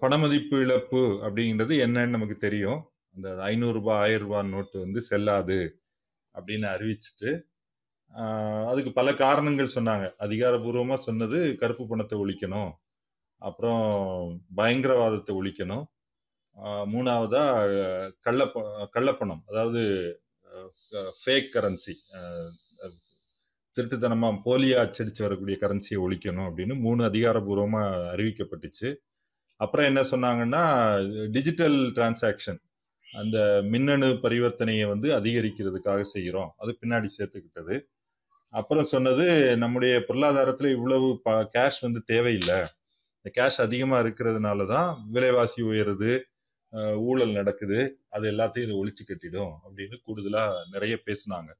பணமதிப்பு இழப்பு அப்படிங்கிறது என்னன்னு நமக்கு தெரியும். அந்த ஐநூறு ரூபாய் ஆயிரம் ரூபாய் நோட்டு வந்து செல்லாது அப்படின்னு அறிவிச்சிட்டு அதுக்கு பல காரணங்கள் சொன்னாங்க. அதிகாரபூர்வமா சொன்னது கருப்பு பணத்தை ஒழிக்கணும். அப்புறம் பயங்கரவாதத்தை ஒழிக்கணும். மூணாவதா கள்ளப்ப கள்ளப்பணம் அதாவது ஃபேக் கரன்சி திருட்டுத்தனமா போலியா அச்சடிச்சு வரக்கூடிய கரன்சியை ஒழிக்கணும் அப்படின்னு மூணு அதிகாரபூர்வமா அறிவிக்கப்பட்டுச்சு. அப்புறம் என்ன சொன்னாங்கன்னா டிஜிட்டல் டிரான்சாக்ஷன் அந்த மின்னணு பரிவர்த்தனையை வந்து அதிகரிக்கிறதுக்காக செய்கிறோம். அது பின்னாடி சேர்த்துக்கிட்டது. அப்புறம் சொன்னது நம்முடைய பொருளாதாரத்தில் இவ்வளவு கேஷ் வந்து தேவையில்லை. இந்த கேஷ் அதிகமாக இருக்கிறதுனால தான் விலைவாசி உயருது ஊழல் நடக்குது. அது எல்லாத்தையும் இது ஒழிச்சு கட்டிடும் அப்படின்னு கூடுதலாக நிறைய பேசினாங்க.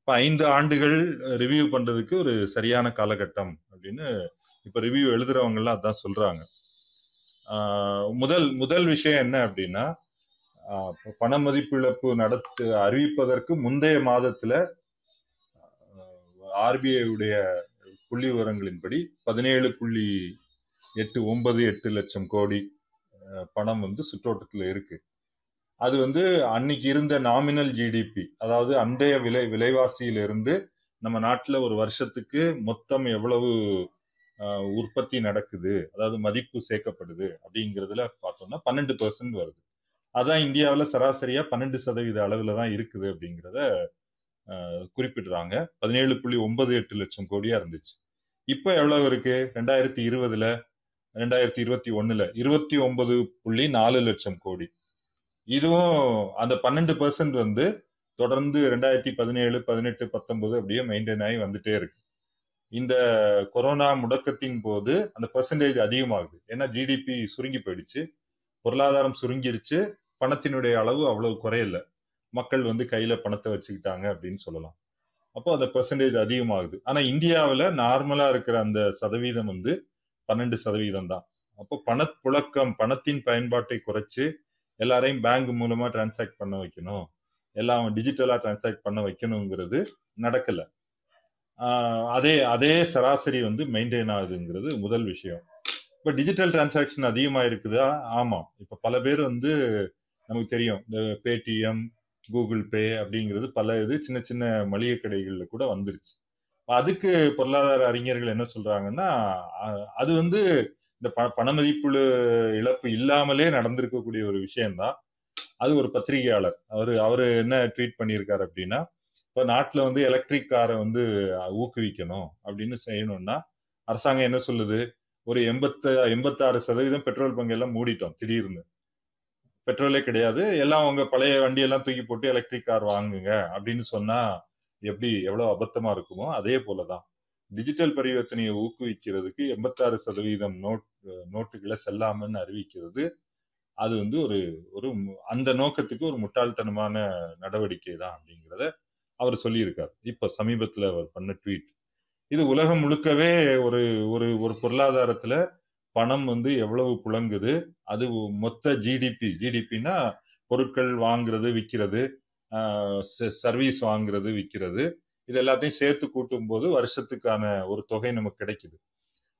இப்போ ஐந்து ஆண்டுகள் ரிவ்யூ பண்ணுறதுக்கு ஒரு சரியான காலகட்டம் அப்படின்னு இப்போ ரிவ்யூ எழுதுறவங்கலாம் அதான் சொல்கிறாங்க முதல் முதல் விஷயம் என்ன அப்படின்னா பண மதிப்பிழப்பு நடத்து அறிவிப்பதற்கு முந்தைய மாதத்துல ஆர்பிஐ உடைய புள்ளி விவரங்களின்படி பதினேழு புள்ளி எட்டு ஒன்பது எட்டு லட்சம் கோடி பணம் வந்து சுற்றோட்டத்தில் இருக்கு. அது வந்து அன்னைக்கு இருந்த நாமினல் ஜிடிபி அதாவது அன்றைய விலை விலைவாசியிலிருந்து நம்ம நாட்டில் ஒரு வருஷத்துக்கு மொத்தம் எவ்வளவு உற்பத்தி நடக்குது அதாவது மதிப்பு சேர்க்கப்படுது அப்படிங்கிறதுல பார்த்தோம்னா பன்னெண்டு பர்சன்ட் வருது. அதான் இந்தியாவில் சராசரியா பன்னெண்டு சதவீத அளவுல தான் இருக்குது அப்படிங்கிறத குறிப்பிடுறாங்க. பதினேழு புள்ளி ஒன்பது எட்டு லட்சம் கோடியா இருந்துச்சு. இப்போ எவ்வளவு இருக்கு? ரெண்டாயிரத்தி இருபதுல ரெண்டாயிரத்தி இருபத்தி ஒண்ணுல இருபத்தி ஒன்பது புள்ளி நாலு லட்சம் கோடி. இதுவும் அந்த பன்னெண்டு பர்சன்ட் வந்து தொடர்ந்து ரெண்டாயிரத்தி பதினேழு பதினெட்டு பத்தொன்பது அப்படியே மெயின்டைன் ஆகி வந்துட்டே இருக்கு. இந்த கொரோனா முடக்கத்தின் போது அந்த பெர்சன்டேஜ் அதிகமாகுது. ஏன்னா ஜிடிபி சுருங்கி போயிடுச்சு. பொருளாதாரம் சுருங்கிருச்சு. பணத்தினுடைய அளவு அவ்வளவு குறையல. மக்கள் வந்து கையில பணத்தை வச்சுக்கிட்டாங்க அப்படின்னு சொல்லலாம். அப்போ அந்த பெர்சன்டேஜ் அதிகமாகுது. ஆனா இந்தியாவில் நார்மலா இருக்கிற அந்த சதவீதம் வந்து பன்னெண்டு சதவீதம் தான். அப்போ பணப்புழக்கம் பணத்தின் பயன்பாட்டை குறைச்சு எல்லாரையும் பேங்க் மூலமா டிரான்சாக்ட் பண்ண வைக்கணும். எல்லாம் டிஜிட்டலா டிரான்சாக்ட் பண்ண வைக்கணுங்கிறது நடக்கல. அதே அதே சராசரி வந்து மெயின்டைன் ஆகுதுங்கிறது முதல் விஷயம். இப்ப டிஜிட்டல் டிரான்சாக்ஷன் அதிகமா இருக்குதா? ஆமா. இப்ப பல பேர் வந்து நமக்கு தெரியும். இந்த பேடிஎம் கூகுள் பே அப்படிங்கிறது பல இது சின்ன சின்ன மளிகை கடைகள்ல கூட வந்துருச்சு. அதுக்கு பொருளாதார அறிஞர்கள் என்ன சொல்றாங்கன்னா அது வந்து இந்த ப பணமதிப்பு இழப்பு இல்லாமலே நடந்திருக்கக்கூடிய ஒரு விஷயம்தான். அது ஒரு பத்திரிகையாளர். அவரு அவரு என்ன ட்வீட் பண்ணியிருக்காரு அப்படின்னா இப்போ நாட்டில் வந்து எலக்ட்ரிக் காரை வந்து ஊக்குவிக்கணும் அப்படின்னு செய்யணும்னா அரசாங்கம் என்ன சொல்லுது? ஒரு எண்பத்த எண்பத்தாறு சதவீதம் பெட்ரோல் பங்கெல்லாம் மூடிட்டோம் திடீர்னு. பெட்ரோலே கிடையாது. எல்லாம் உங்க பழைய வண்டியெல்லாம் தூக்கி போட்டு எலக்ட்ரிக் கார் வாங்குங்க அப்படின்னு சொன்னா எப்படி எவ்வளவு அபத்தமா இருக்குமோ அதே போலதான். டிஜிட்டல் பரிவர்த்தனையை ஊக்குவிக்கிறதுக்கு எண்பத்தாறு சதவீதம் நோட் நோட்டுகளை செல்லாமன்னு அறிவிக்கிறது அது வந்து ஒரு ஒரு அந்த நோக்கத்துக்கு ஒரு முட்டாள்தனமான நடவடிக்கை தான் அப்படிங்கிறத அவர் சொல்லியிருக்கார். இப்ப சமீபத்துல அவர் பண்ண ட்வீட். இது உலகம் முழுக்கவே ஒரு ஒரு ஒரு பொருளாதாரத்துல பணம் வந்து எவ்வளவு புழங்குது அது மொத்த ஜிடிபி ஜிடிபினா பொருட்கள் வாங்குறது விற்கிறது சர்வீஸ் வாங்குறது விற்கிறது இது எல்லாத்தையும் சேர்த்து கூட்டும் போது வருஷத்துக்கான ஒரு தொகை நமக்கு கிடைக்குது.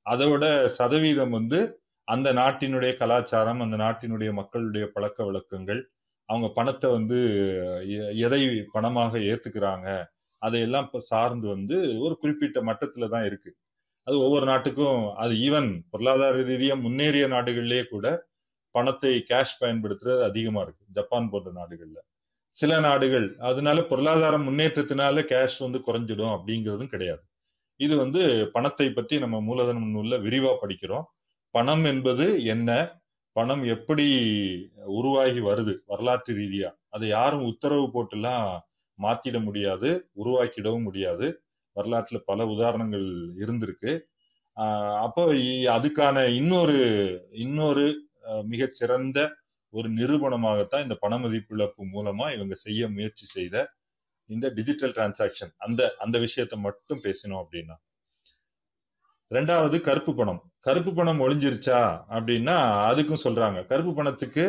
அதோட சதவீதம் வந்து அந்த நாட்டினுடைய கலாச்சாரம் அந்த நாட்டினுடைய மக்களுடைய பழக்க வழக்கங்கள் அவங்க பணத்தை வந்து எ- எதை பணமாக ஏத்துக்கிறாங்க அதையெல்லாம் சார்ந்து வந்து ஒரு குறிப்பிட்ட மட்டத்துல தான் இருக்கு. அது ஒவ்வொரு நாட்டுக்கும் அது ஈவன் பொருளாதார ரீதியாக முன்னேறிய நாடுகள்லேயே கூட பணத்தை கேஷ் பயன்படுத்துறது அதிகமா இருக்கு ஜப்பான் போன்ற நாடுகள்ல. சில நாடுகள் அதனால பொருளாதார முன்னேற்றத்தினால கேஷ் வந்து குறைஞ்சிடும் அப்படிங்கிறதும் கிடையாது. இது வந்து பணத்தை பற்றி நம்ம மூலதனம் நூல்ல விரிவா படிக்கிறோம். பணம் என்பது என்ன? பணம் எப்படி உருவாகி வருது? வரலாற்று ரீதியா. அதை யாரும் உத்தரவு போட்டுலாம் மாத்திட முடியாது உருவாக்கிடவும் முடியாது. வரலாற்றுல பல உதாரணங்கள் இருந்திருக்கு. ஆஹ் அப்போ அதுக்கான இன்னொரு இன்னொரு மிகச்சிறந்த ஒரு நிரூபணமாகத்தான் இந்த பண மதிப்பிழப்பு மூலமா இவங்க செய்ய முயற்சி செய்த இந்த டிஜிட்டல் டிரான்சாக்ஷன் அந்த அந்த விஷயத்தை மட்டும் பேசினோம் அப்படின்னா. ரெண்டாவது கருப்பு பணம். கருப்பு பணம் ஒழிஞ்சிருச்சா அப்படின்னா அதுக்கும் சொல்றாங்க. கருப்பு பணத்துக்கு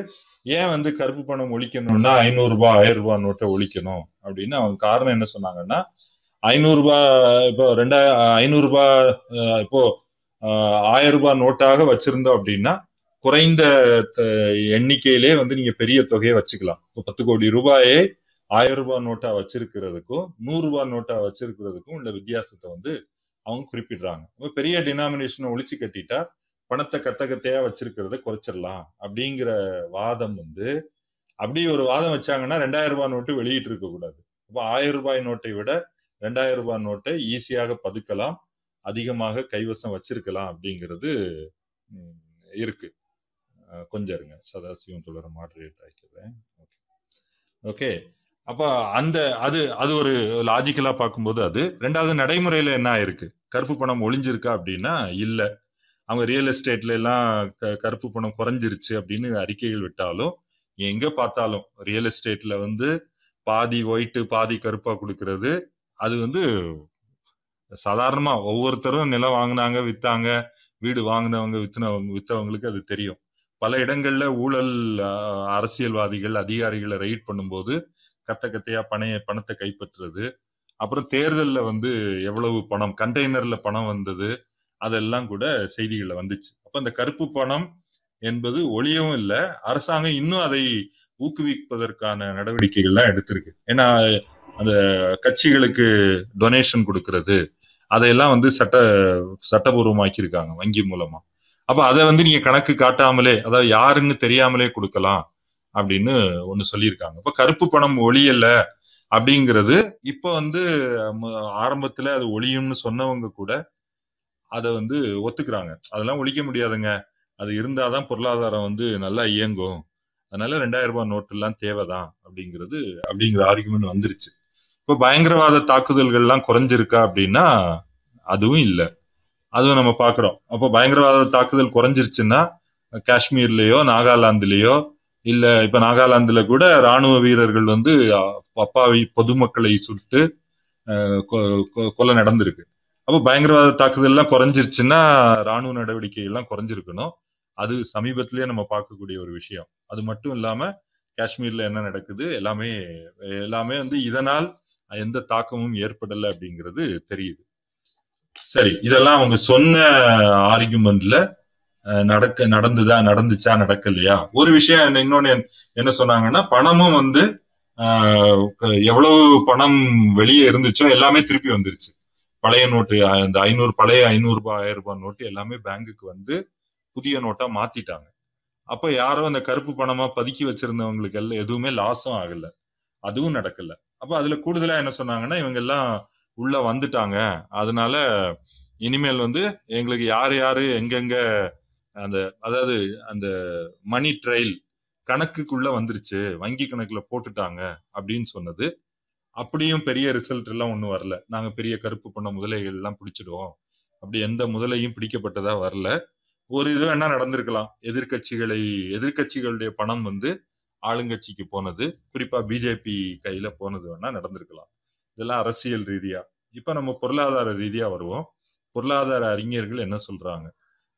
ஏன் வந்து கருப்பு பணம் ஒழிக்கணும்னா ஐநூறு ரூபாய் ஆயிரம் ரூபாய் நோட்டை ஒழிக்கணும் அப்படின்னு அவங்க காரணம் என்ன சொன்னாங்கன்னா ஐநூறு ரூபாய் இப்போ ரெண்டாயிரம் ஐநூறு ரூபாய் இப்போ ஆயிரம் ரூபாய் நோட்டாக வச்சிருந்தோம் அப்படின்னா குறைந்த த- எண்ணிக்கையிலே வந்து நீங்க பெரிய தொகையை வச்சுக்கலாம். இப்போ பத்து கோடி ரூபாயை ஆயிரம் ரூபாய் நோட்டா வச்சிருக்கிறதுக்கும் நூறு ரூபாய் நோட்டா வச்சிருக்கிறதுக்கும் உள்ள வித்தியாசத்தை வந்து அவங்க குறிப்பிடுறாங்க. பெரிய டினாமினேஷனை ஒழிச்சு கட்டிட்டா பணத்தை கத்தகத்தையா வச்சிருக்கிறத குறைச்சிடலாம் அப்படிங்கிற வாதம் வந்து அப்படி ஒரு வாதம் வச்சாங்கன்னா ரெண்டாயிரம் ரூபாய் நோட்டு வெளியிட்டு இருக்க கூடாது. அப்ப ஆயிரம் ரூபாய் நோட்டை விட ரெண்டாயிரம் ரூபாய் நோட்டை ஈஸியாக பதுக்கலாம் அதிகமாக கைவசம் வச்சிருக்கலாம் அப்படிங்கிறது இருக்கு. கொஞ்சம் இருங்க. சதாசிவம் தொடர மாடரேட் ஆக்கிடுறேன். ஓகே அப்ப அந்த அது அது ஒரு லாஜிக்கலா பார்க்கும்போது அது. ரெண்டாவது நடைமுறையில என்ன ஆயிருக்கு? கருப்பு பணம் ஒளிஞ்சிருக்கா அப்படின்னா இல்ல. அவங்க ரியல் எஸ்டேட்ல எல்லாம் க- கருப்பு பணம் குறைஞ்சிருச்சு அப்படின்னு அறிக்கைகள் விட்டாலும் எங்க பார்த்தாலும் ரியல் எஸ்டேட்ல வந்து பாதி ஒயிட்டு பாதி கருப்பா கொடுக்கறது. அது வந்து சாதாரணமா ஒவ்வொருத்தரும் நிலம் வாங்கினாங்க வித்தாங்க. வீடு வாங்கினவங்க வித்துனவங்க வித்தவங்களுக்கு அது தெரியும். பல இடங்கள்ல ஊழல் அரசியல்வாதிகள் அதிகாரிகளை ரைட் பண்ணும்போது கத்த கத்தையா பணைய பணத்தை கைப்பற்றுறது. அப்புறம் தேர்தல்ல வந்து எவ்வளவு பணம் கண்டெய்னர்ல பணம் வந்தது அதெல்லாம் கூட செய்திகள்ல வந்துச்சு. அப்ப இந்த கருப்பு பணம் என்பது ஒளியவும் இல்லை அரசாங்கம் இன்னும் அதை ஊக்குவிப்பதற்கான நடவடிக்கைகள்லாம் எடுத்திருக்கு. ஏன்னா அந்த கட்சிகளுக்கு டொனேஷன் கொடுக்கறது அதையெல்லாம் வந்து சட்ட சட்டபூர்வமாக்கியிருக்காங்க வங்கி மூலமா. அப்ப அதை வந்து நீங்க கணக்கு காட்டாமலே அதாவது யாருன்னு தெரியாமலே கொடுக்கலாம். அப்படின்னு ஒன்று சொல்லியிருக்காங்க. இப்போ கருப்பு பணம் ஒளியல்ல அப்படிங்கிறது இப்போ வந்து ஆரம்பத்தில் ஆரம்பத்துல அது ஒளியும்னு சொன்னவங்க கூட அதை வந்து ஒத்துக்கிறாங்க. அதெல்லாம் ஒழிக்க முடியாதுங்க. அது இருந்தாதான் பொருளாதாரம் வந்து நல்லா இயங்கும். அதனால ரெண்டாயிரம் ரூபாய் நோட்டு எல்லாம் தேவைதான் அப்படிங்கிறது அப்படிங்கிற ஆர்குமெண்ட் வந்துருச்சு. இப்போ பயங்கரவாத தாக்குதல்கள்லாம் குறைஞ்சிருக்கா அப்படின்னா அதுவும் இல்லை. அதுவும் நம்ம பார்க்குறோம் அப்போ பயங்கரவாத தாக்குதல் குறைஞ்சிருச்சுன்னா காஷ்மீர்லேயோ நாகாலாந்துலேயோ இல்ல இப்ப நாகாலாந்துல கூட ராணுவ வீரர்கள் வந்து அப்பாவி பொதுமக்களை சுட்டு கொ- கொ- கொலை நடந்திருக்கு. அப்போ பயங்கரவாத தாக்குதல் எல்லாம் குறைஞ்சிருச்சுன்னா ராணுவ நடவடிக்கை எல்லாம் குறைஞ்சிருக்கணும். அது சமீபத்திலேயே நம்ம பார்க்கக்கூடிய ஒரு விஷயம். அது மட்டும் இல்லாம காஷ்மீர்ல என்ன நடக்குது எல்லாமே எல்லாமே வந்து இதனால் எந்த தாக்கமும் ஏற்படலை அப்படிங்கிறது தெரியுது. சரி இதெல்லாம் அவங்க சொன்ன ஆர்குமெண்ட்ல நடக்க நடந்துதா நடந்துச்சா நடக்கலையா? ஒரு விஷயம் என்ன- இன்னொன்னு என்ன- சொன்னாங்கன்னா பணமும் வந்து எவ்வளவு பணம் வெளியே இருந்துச்சோ எல்லாமே திருப்பி வந்துருச்சு. பழைய நோட்டு அந்த ஐநூறு பழைய ஐநூறு ரூபாய் ஆயிரம் ரூபாய் நோட்டு எல்லாமே பேங்குக்கு வந்து புதிய நோட்டா மாத்திட்டாங்க. அப்ப யாரோ அந்த கருப்பு பணமா பதுக்கி வச்சிருந்தவங்களுக்கு எல்லாம் எதுவுமே லாஸும் ஆகல. அதுவும் நடக்கல. அப்ப அதுல கூடுதலா என்ன சொன்னாங்கன்னா இவங்க எல்லாம் உள்ள வந்துட்டாங்க. அதனால இனிமேல் வந்து எங்களுக்கு யார் யாரு எங்கெங்க அந்த அதாவது அந்த மணி ட்ரைல் கணக்குக்குள்ள வந்துருச்சு வங்கி கணக்குல போட்டுட்டாங்க அப்படின்னு சொன்னது. அப்படியும் பெரிய ரிசல்ட் எல்லாம் ஒண்ணும் வரல. நாங்க பெரிய கருப்பு பண்ண முதலைகள் எல்லாம் பிடிச்சிடுவோம். அப்படி எந்த முதலையும் பிடிக்கப்பட்டதா வரல. ஒரு இது வேணா நடந்திருக்கலாம். எதிர்க்கட்சிகளை எதிர்க்கட்சிகளுடைய பணம் வந்து ஆளுங்கட்சிக்கு போனது. குறிப்பா பிஜேபி கையில போனது வேணா நடந்திருக்கலாம். இதெல்லாம் அரசியல் ரீதியா. இப்ப நம்ம பொருளாதார ரீதியா வருவோம். பொருளாதார அறிஞர்கள் என்ன சொல்றாங்க?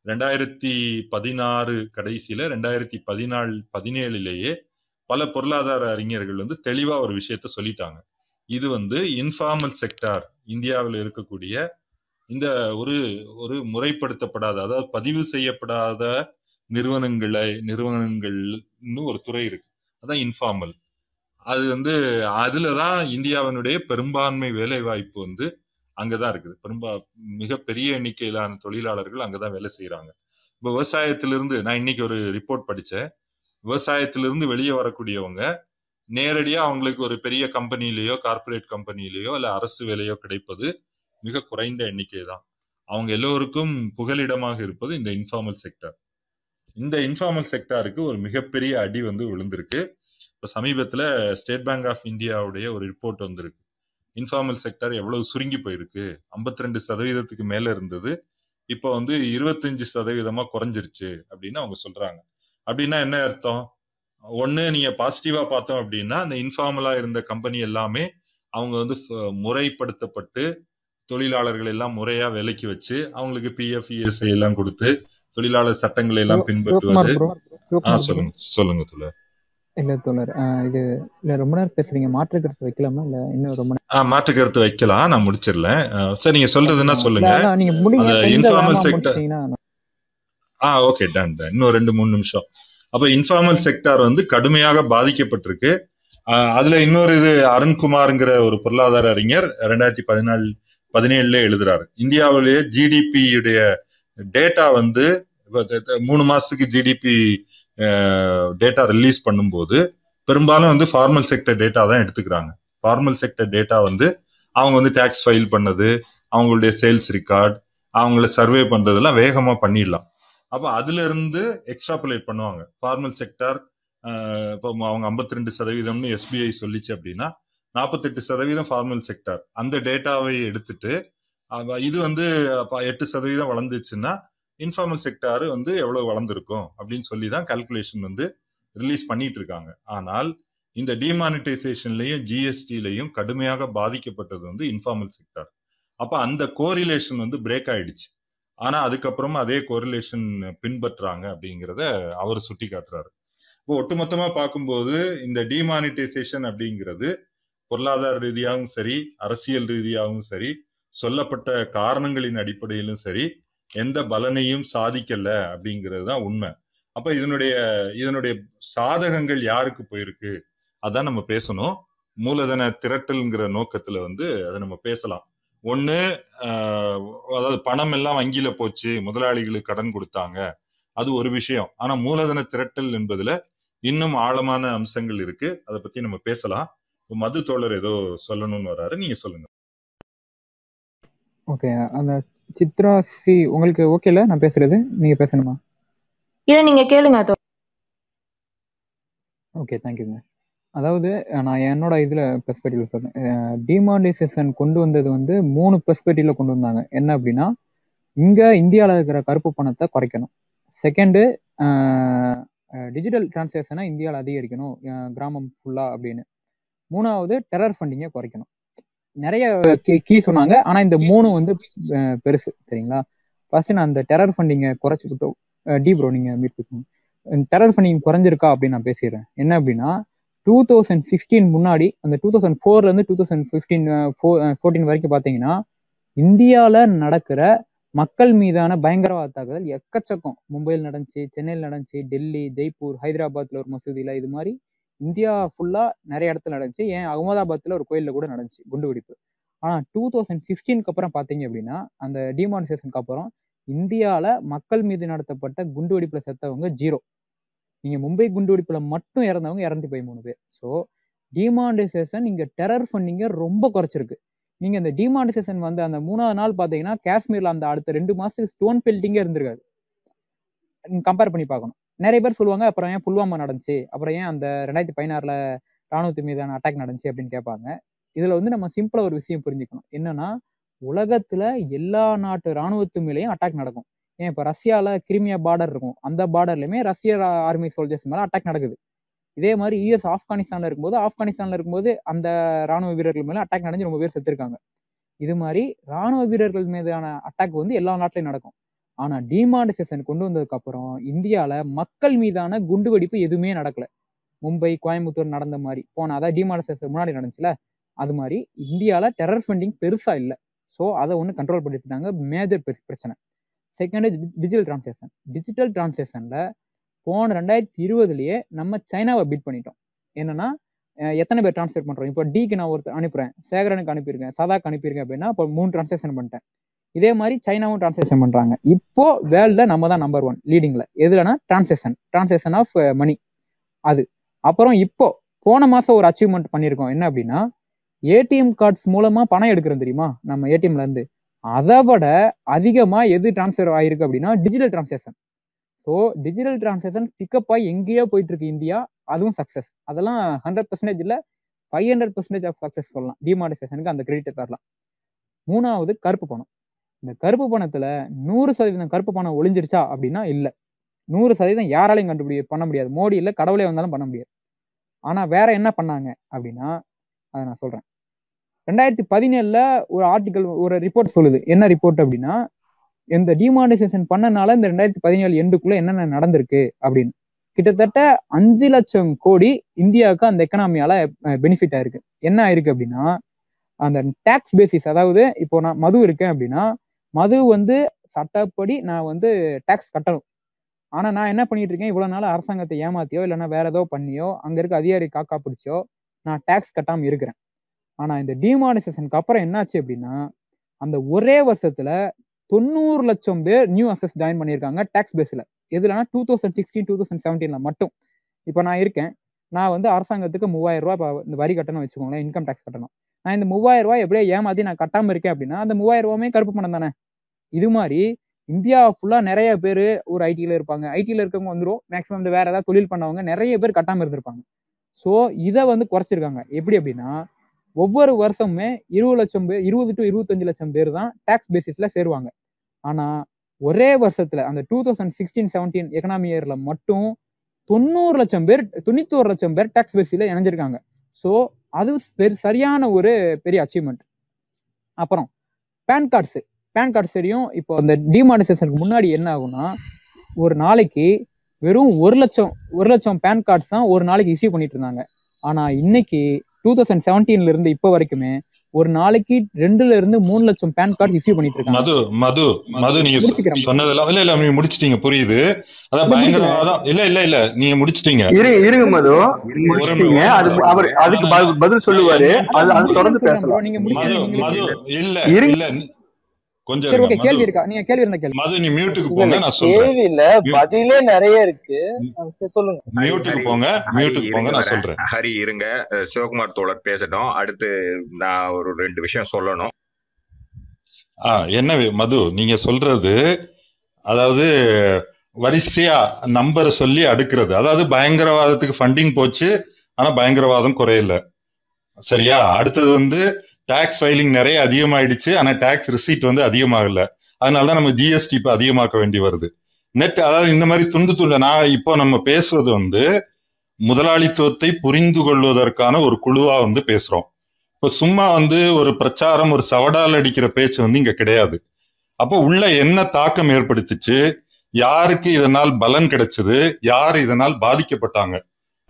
ரெண்டாயிரத்தி பதினாறு கடைசியில ரெண்டாயிரத்தி பதினாலு பதினேழுலேயே பல பொருளாதார அறிஞர்கள் வந்து தெளிவா ஒரு விஷயத்த சொல்லிட்டாங்க. இது வந்து இன்ஃபார்மல் செக்டார் இந்தியாவில் இருக்கக்கூடிய இந்த ஒரு ஒரு முறைப்படுத்தப்படாத அதாவது பதிவு செய்யப்படாத நிறுவனங்களை நிறுவனங்கள்னு ஒரு துறை இருக்கு. அதான் இன்ஃபார்மல் அது வந்து அதுலதான் இந்தியாவினுடைய பெரும்பான்மை வேலை வாய்ப்பு வந்து அங்கதான் இருக்குது. பெரும்பா மிகப்பெரிய எண்ணிக்கையிலான தொழிலாளர்கள் அங்கதான் வேலை செய்யறாங்க இப்போ விவசாயத்திலிருந்து நான் இன்னைக்கு ஒரு ரிப்போர்ட் படித்தேன் விவசாயத்திலிருந்து வெளியே வரக்கூடியவங்க நேரடியாக அவங்களுக்கு ஒரு பெரிய கம்பெனிலேயோ கார்ப்பரேட் கம்பெனிலேயோ இல்லை அரசு வேலையோ கிடைப்பது மிக குறைந்த எண்ணிக்கை தான் அவங்க எல்லோருக்கும் புகலிடமாக இருப்பது இந்த இன்ஃபார்மல் செக்டர் இந்த இன்ஃபார்மல் செக்டாருக்கு ஒரு மிகப்பெரிய அடி வந்து விழுந்திருக்கு. இப்போ சமீபத்தில் ஸ்டேட் பேங்க் ஆஃப் இந்தியாவுடைய ஒரு ரிப்போர்ட் வந்திருக்கு. இன்ஃபார்மல் செக்டர் எவ்வளவு சுருங்கி போயிருக்கு? 52% ரெண்டு சதவீதத்துக்கு மேல இருந்தது. இப்போ வந்து இருபத்தஞ்சு சதவீதமா குறைஞ்சிருச்சு அப்படின்னு அவங்க சொல்றாங்க. அப்படின்னா என்ன அர்த்தம்? ஒண்ணு நீங்க பாசிட்டிவா பார்த்தோம் அப்படின்னா இந்த இன்ஃபார்மலா இருந்த கம்பெனி எல்லாமே அவங்க வந்து முறைப்படுத்தப்பட்டு தொழிலாளர்கள் எல்லாம் முறையா வேலைக்கு வச்சு அவங்களுக்கு பிஎஃப் இஎஸ்ஐ எல்லாம் கொடுத்து தொழிலாளர் சட்டங்களை எல்லாம் பின்பற்றுவது. சொல்லுங்க சொல்லுங்க இல்ல தோழர் இது இல்ல ரொம்ப நேரம் பேசுறீங்க. மாற்று கருத்து வைக்கலாமா? இல்ல இன்னும் ரொம்ப நேரம் மாற்று கருத்து வைக்கலாம். நான் முடிச்சிடல சரி நீங்க சொல்றதுன்னா சொல்லுங்க? நீங்க முடிங்க. இன்ஃபார்மல் செக்டர் ஆ ஓகே டன் டன் இன்னும் ரெண்டு மூணு நிமிஷம். அப்ப இன்ஃபார்மல் செக்டார் வந்து கடுமையாக பாதிக்கப்பட்டிருக்கு. அதுல இன்னொரு இது அருண்குமார்ங்கிற ஒரு பொருளாதார அறிஞர் ரெண்டாயிரத்தி பதினாலு பதினேழுல எழுதுறாரு. இந்தியாவிலேயே ஜிடிபி உடைய டேட்டா வந்து மூணு மாசத்துக்கு ஜிடிபி டேட்டா ரிலீஸ் பண்ணும்போது பெரும்பாலும் வந்து ஃபார்மல் செக்டர் டேட்டா தான் எடுத்துக்கிறாங்க. ஃபார்மல் செக்டர் டேட்டா வந்து அவங்க வந்து டேக்ஸ் ஃபைல் பண்ணது அவங்களுடைய சேல்ஸ் ரெக்கார்ட் அவங்கள சர்வே பண்றதெல்லாம் வேகமா பண்ணிடலாம். அப்போ அதுல இருந்து எக்ஸ்ட்ராபுலேட் பண்ணுவாங்க ஃபார்மல் செக்டார் இப்போ அவங்க 52% ரெண்டு சதவீதம்னு எஸ்பிஐ சொல்லிச்சு அப்படின்னா நாற்பத்தெட்டு சதவீதம் ஃபார்மல் செக்டார் அந்த டேட்டாவை எடுத்துட்டு இது வந்து எட்டு சதவீதம் வளர்ந்துச்சுன்னா இன்ஃபார்மல் செக்டார் வந்து எவ்வளவு வளர்ந்துருக்கும் அப்படின்னு சொல்லி தான் கால்குலேஷன் வந்து ரிலீஸ் பண்ணிட்டு இருக்காங்க ஆனால் இந்த டிமானிட்டைசேஷன்லையும் ஜிஎஸ்டிலையும் கடுமையாக பாதிக்கப்பட்டது வந்து இன்ஃபார்மல் செக்டார் அப்போ அந்த கோரிலேஷன் வந்து பிரேக் ஆயிடுச்சு. ஆனால் அதுக்கப்புறமா அதே கோரிலேஷன் பின்பற்றாங்க அப்படிங்கிறத அவர் சுட்டி காட்டுறாரு இப்போ ஒட்டுமொத்தமாக பார்க்கும்போது இந்த டிமானிட்டைசேஷன் அப்படிங்கிறது பொருளாதார ரீதியாகவும் சரி அரசியல் ரீதியாகவும் சரி சொல்லப்பட்ட காரணங்களின் அடிப்படையிலும் சரி எந்த பலனையும் சாதிக்கல அப்படிங்கிறது தான் உண்மை. அப்ப இதனுடைய இதனுடைய சாதகங்கள் யாருக்கு போயிருக்கு? அதான் நம்ம பேசணும். மூலதன திரட்டல்ங்கிற நோக்கத்துல வந்து அதை நம்ம பேசலாம். ஒண்ணு ஆஹ், அதாவது பணம் எல்லாம் வங்கியில போச்சு முதலாளிகளுக்கு கடன் கொடுத்தாங்க. அது ஒரு விஷயம். ஆனா மூலதன திரட்டல் என்பதுல இன்னும் ஆழமான அம்சங்கள் இருக்கு. அதை பத்தி நம்ம பேசலாம். மது தோழர் ஏதோ சொல்லணும்னு வராரு நீங்க சொல்லுங்க. ஓகே. அந்த சித்ரா சி உங்களுக்கு ஓகேல நான் பேசுறது. நீங்க பேசணுமா? இல்ல நீங்க கேளுங்க ஓகே தேங்க்யூங்க அதாவது நான் என்னோட இதில் பெர்ஸ்பெக்டிவ்ல சொல்றேன். டிமானிசேஷன் கொண்டு வந்தது வந்து மூணு பெர்ஸ்பெக்டிவ்ல கொண்டு வந்தாங்க. என்ன அப்படின்னா இங்கே இந்தியாவில் இருக்கிற கருப்பு பணத்தை குறைக்கணும். செகண்டு டிஜிட்டல் டிரான்சாக்ஷனை இந்தியாவில் அதிகரிக்கணும் கிராமம் ஃபுல்லாக அப்படின்னு. மூணாவது டெரர் ஃபண்டிங்கை குறைக்கணும். நிறைய கீ சொன்னாங்க. ஆனால் இந்த மூணு வந்து பெருசு சரிங்களா? ஃபர்ஸ்ட் நான் அந்த டெரர் ஃபண்டிங்கை குறைச்சிக்கிட்டோம் டி ப்ரோ நீங்கள் மீட் டெரர் ஃபண்டிங் குறைஞ்சிருக்கா அப்படின்னு நான் பேசிடுறேன். என்ன அப்படின்னா டூ தௌசண்ட் சிக்ஸ்டீன் முன்னாடி அந்த டூ தௌசண்ட் ஃபோர்லேருந்து டூ தௌசண்ட் ஃபிஃப்டீன் ஃபோர்டீன் வரைக்கும் பார்த்தீங்கன்னா இந்தியாவில் நடக்கிற மக்கள் மீதான பயங்கரவாத தாக்குதல் எக்கச்சக்கம். மும்பையில் நடந்துச்சு சென்னையில் நடந்துச்சு டெல்லி ஜெய்ப்பூர் ஹைதராபாத்தில் ஒரு மசூதியில் இது மாதிரி இந்தியா ஃபுல்லாக நிறைய இடத்துல நடந்துச்சு. ஏன்? அகமதாபாத்தில் ஒரு கோயிலில் கூட நடந்துச்சு குண்டு வெடிப்பு ஆனால் டூ தௌசண்ட் சிக்ஸ்டீனுக்கு அப்புறம் பாத்தீங்க அப்படின்னா அந்த டிமானிசேஷனுக்கு அப்புறம் இந்தியாவில் மக்கள் மீது நடத்தப்பட்ட குண்டு வெடிப்பில் செத்தவங்க ஜீரோ நீங்கள் மும்பை குண்டு வெடிப்பில் மட்டும் இறந்தவங்க இறந்து போய் மூணு பேர். ஸோ டிமானிசேஷன் இங்கே டெரர் ஃபண்டிங்க ரொம்ப குறைச்சிருக்கு. நீங்கள் இந்த டிமானிசேஷன் வந்து அந்த மூணாவது நாள் பார்த்தீங்கன்னா காஷ்மீரில் அந்த அடுத்த ரெண்டு மாதத்துக்கு ஸ்டோன் பெல்ட்டிங்கே இருந்திருக்காது. கம்பேர் பண்ணி பார்க்கணும். நிறைய பேர் சொல்லுவாங்க அப்புறம் ஏன் புல்வாமா நடந்துச்சு? அப்புறம் ஏன் அந்த ரெண்டாயிரத்தி பதினாறுல ராணுவத்து மீதான அட்டாக் நடந்துச்சு? அப்படின்னு கேட்பாங்க. இதுல வந்து நம்ம சிம்பிளா ஒரு விஷயம் புரிஞ்சுக்கணும். என்னன்னா உலகத்துல எல்லா நாட்டு ராணுவத்து மேலேயும் அட்டாக் நடக்கும். ஏன்? இப்ப ரஷ்யால கிரிமியா பார்டர் இருக்கும். அந்த பார்டர்லயுமே ரஷ்ய ஆர்மி சோல்ஜர்ஸ் மேல அட்டாக் நடக்குது. இதே மாதிரி யூஎஸ் ஆப்கானிஸ்தான்ல இருக்கும்போது ஆப்கானிஸ்தான்ல இருக்கும்போது அந்த ராணுவ வீரர்கள் மேல அட்டாக் நடந்து ரொம்ப பேர் செத்துருக்காங்க. இது மாதிரி ராணுவ வீரர்கள் மீதான அட்டாக் வந்து எல்லா நாட்டிலையும் நடக்கும். ஆனா டிமானிசேஷன் கொண்டு வந்ததுக்கு அப்புறம் இந்தியால மக்கள் மீதான குண்டு வெடிப்பு எதுவுமே நடக்கல. மும்பை கோயம்புத்தூர் நடந்த மாதிரி. போன அதாவது டிமானிசேஷன் முன்னாடி நடந்துச்சுல? அது மாதிரி இந்தியால டெரர் ஃபண்டிங் பெருசா இல்லை. ஸோ அதை ஒன்று கண்ட்ரோல் பண்ணிட்டு மேஜர் பிரச்சனை. செகண்ட் டிஜிட்டல் டிரான்சேக்ஷன் டிஜிட்டல் டிரான்சாக்ஷன்ல போன ரெண்டாயிரத்தி இருபதுலயே நம்ம சைனாவை பீட் பண்ணிட்டோம். என்னன்னா எத்தனை பேர் ட்ரான்ஸ்ஃபர் பண்ணுறோம் இப்போ டிக்கு நான் ஒருத்தர் அனுப்புறேன். சேகரனுக்கு அனுப்பியிருக்கேன். சதாக்கு அனுப்பியிருக்கேன் அப்படின்னா இப்போ மூணு டிரான்சாக்ஷன் பண்ணிட்டேன். இதே மாதிரி சைனாவும் டிரான்சேக்ஷன் பண்றாங்க. இப்போ வேர்ல்ட்ல நம்ம தான் நம்பர் ஒன் லீடிங்ல எதுலனா டிரான்சேக்ஷன் டிரான்சேக்ஷன் ஆஃப் மணி அது. அப்புறம் இப்போ போன மாசம் ஒரு அச்சீவ்மெண்ட் பண்ணியிருக்கோம் என்ன அப்படின்னா ஏடிஎம் கார்ட்ஸ் மூலமா பணம் எடுக்கிறோம் தெரியுமா? நம்ம ஏடிஎம்ல இருந்து. அதை விட அதிகமா எது டிரான்ஸ்ஃபர் ஆயிருக்கு அப்படின்னா digital transaction so digital transaction pickup ஆகி எங்கேயோ போயிட்டு இருக்கு இந்தியா. அதுவும் சக்சஸ் அதெல்லாம் ஹண்ட்ரட் பர்சன்டேஜ் இல்லை five hundred percentage of success சொல்லலாம். டிமானிசேஷனுக்கு அந்த கிரெடிட் தரலாம். மூணாவது கருப்பு பணம். இந்த கருப்பு பணத்துல நூறு சதவீதம் கருப்பு பணம் ஒளிஞ்சிருச்சா அப்படின்னா இல்லை. நூறு சதவீதம் யாராலையும் கண்டுபிடி பண்ண முடியாது. மோடி இல்லை கடவுளே வந்தாலும் பண்ண முடியாது. ஆனா வேற என்ன பண்ணாங்க அப்படின்னா அதை நான் சொல்றேன். ரெண்டாயிரத்தி பதினேழுல ஒரு ஆர்டிக்கல் ஒரு ரிப்போர்ட் சொல்லுது. என்ன ரிப்போர்ட் அப்படின்னா இந்த டிமானிசேஷன் பண்ணனால இந்த ரெண்டாயிரத்தி பதினேழு எண்டுக்குள்ள என்னென்ன நடந்திருக்கு அப்படின்னு. கிட்டத்தட்ட அஞ்சு லட்சம் கோடி இந்தியாவுக்கு அந்த எக்கனாமியால பெனிஃபிட் ஆயிருக்கு. என்ன ஆயிருக்கு அப்படின்னா அந்த டேக்ஸ் பேசிஸ் அதாவது இப்போ நான் மது இருக்கேன் அப்படின்னா மது வந்து சட்டப்படி நான் வந்து டேக்ஸ் கட்டணும். ஆனா நான் என்ன பண்ணிட்டு இருக்கேன் இவ்வளவு நாள் அரசாங்கத்தை ஏமாத்தியோ இல்லைன்னா வேற ஏதோ பண்ணியோ அங்க இருக்க அதிகாரி காக்கா பிடிச்சோ நான் டேக்ஸ் கட்டாம இருக்கிறேன். ஆனா இந்த டிமானிசேஷனுக்கு அப்புறம் என்னாச்சு அப்படின்னா அந்த ஒரே வருஷத்துல தொண்ணூறு லட்சம் பேர் நியூ அசஸ் ஜாயின் பண்ணியிருக்காங்க டேக்ஸ் பேஸ்ல எதுலனா two thousand sixteen two thousand செவன்டீன்ல மட்டும். இப்போ நான் இருக்கேன். நான் வந்து அரசாங்கத்துக்கு மூவாயிரம் ரூபாய் இப்போ இந்த வரி கட்டணும் வச்சுக்கோங்களேன் இன்கம் டேக்ஸ் கட்டணும். நான் இந்த மூவாயிரம் ரூபாய் எப்படியே ஏமாத்தி நான் கட்டாம இருக்கேன் அப்படின்னா அந்த மூவாயிரம் ரூபாயுமே கருப்பு பணம் தானே? இது மாதிரி இந்தியா ஃபுல்லா நிறைய பேர் ஒரு ஐடியில் இருப்பாங்க. ஐடியில் இருக்கவங்க வந்துடும் மேக்ஸிமம் இந்த வேற ஏதாவது தொழில் பண்ணவங்க நிறைய பேர் கட்டாமல் இருந்திருப்பாங்க. ஸோ இதை வந்து குறைச்சிருக்காங்க. எப்படி அப்படின்னா ஒவ்வொரு வருஷமுமே இருபது லட்சம் பேர் இருபது டு இருபத்தஞ்சு லட்சம் பேர் தான் டேக்ஸ் பேசிஸ்ல சேருவாங்க. ஆனா ஒரே வருஷத்துல அந்த two thousand sixteen seventeen economy இயர்ல மட்டும் தொண்ணூறு லட்சம் பேர் தொண்ணூத்தோரு லட்சம் பேர் டேக்ஸ் பேசில இணைஞ்சிருக்காங்க. ஸோ அது பெரு- சரியான ஒரு பெரிய அச்சீவ்மெண்ட் அப்புறம் பேன் கார்ட்ஸ் பேன் கார்ட்ஸ் தெரியும் இப்போ அந்த டிமானிசேஷனுக்கு முன்னாடி என்ன ஆகும்னா ஒரு நாளைக்கு வெறும் ஒரு லட்சம் ஒரு லட்சம் பேன் கார்ட்ஸ் தான் ஒரு நாளைக்கு இஷ்யூ பண்ணிட்டு இருந்தாங்க. ஆனா இன்னைக்கு டூ தௌசண்ட் செவன்டீன்ல இருந்து இப்போ வரைக்குமே ஒரு நாளைக்கு ரெண்டுல இருந்து மூணு லட்சம் பேன் கார்டு இஷ்யூ பண்ணிட்டு இருக்காங்க. மது மது மது நீங்க. சொன்னதெல்லாம் இல்ல இல்ல நீங்க முடிச்சிட்டீங்க புரியுது. அதான் இல்ல, பயங்கரவாதம் இல்ல இல்ல இல்ல நீங்க முடிச்சிட்டீங்க. இருங்க இருங்க மது. முடிச்சிட்டீங்க. அது அது அதுக்கு பதில் சொல்லுவாரு. அது அது தொடர்ந்து. பேசலாம். நீங்க மது இல்ல. இல்ல கொஞ்சம் கேள்வி மது இருக்கா? நீங்க கேள்வி இருந்தா கேள்வி மது நீ மியூட்டுக்கு போங்க நான் சொல்றேன். கேள்வி இல்ல பதிலே நிறைய இருக்கு. சொல்லுங்க. மியூட்டுக்கு போங்க மியூட்டுக்கு போங்க நான் சொல்றேன். ஹரி இருங்க. சிவகுமார் தோழர் பேசட்டும். அடுத்து நான் ஒரு ரெண்டு விஷயம் சொல்லணும். ஆ என்ன வே- மது நீங்க சொல்றது அதாவது வரிசையா நம்பரை சொல்லி அடுக்கிறது. அதாவது பயங்கரவாதத்துக்கு ஃபண்டிங் போச்சு ஆனா பயங்கரவாதம் குறையல. சரியா? அடுத்தது வந்து டேக்ஸ் ஃபைலிங் நிறைய அதிகமாயிடுச்சு. ஆனா டேக்ஸ் ரிசீட் வந்து அதிகமாகல. அதனால தான் நம்ம ஜிஎஸ்டி இப்போ அதிகமாக்க வேண்டி வருது. நெட் அதாவது இந்த மாதிரி துண்டு துண்டு நான் இப்போ நம்ம பேசுவது வந்து முதலாளித்துவத்தை புரிந்து கொள்வதற்கான ஒரு குழுவா வந்து பேசுறோம். இப்போ சும்மா வந்து ஒரு பிரச்சாரம் ஒரு சவடால் அடிக்கிற பேச்சு வந்து இங்க கிடையாது. அப்போ உள்ள என்ன தாக்கம் ஏற்படுத்துச்சு? யாருக்கு இதனால் பலன் கிடைச்சது? யார் இதனால் பாதிக்கப்பட்டாங்க?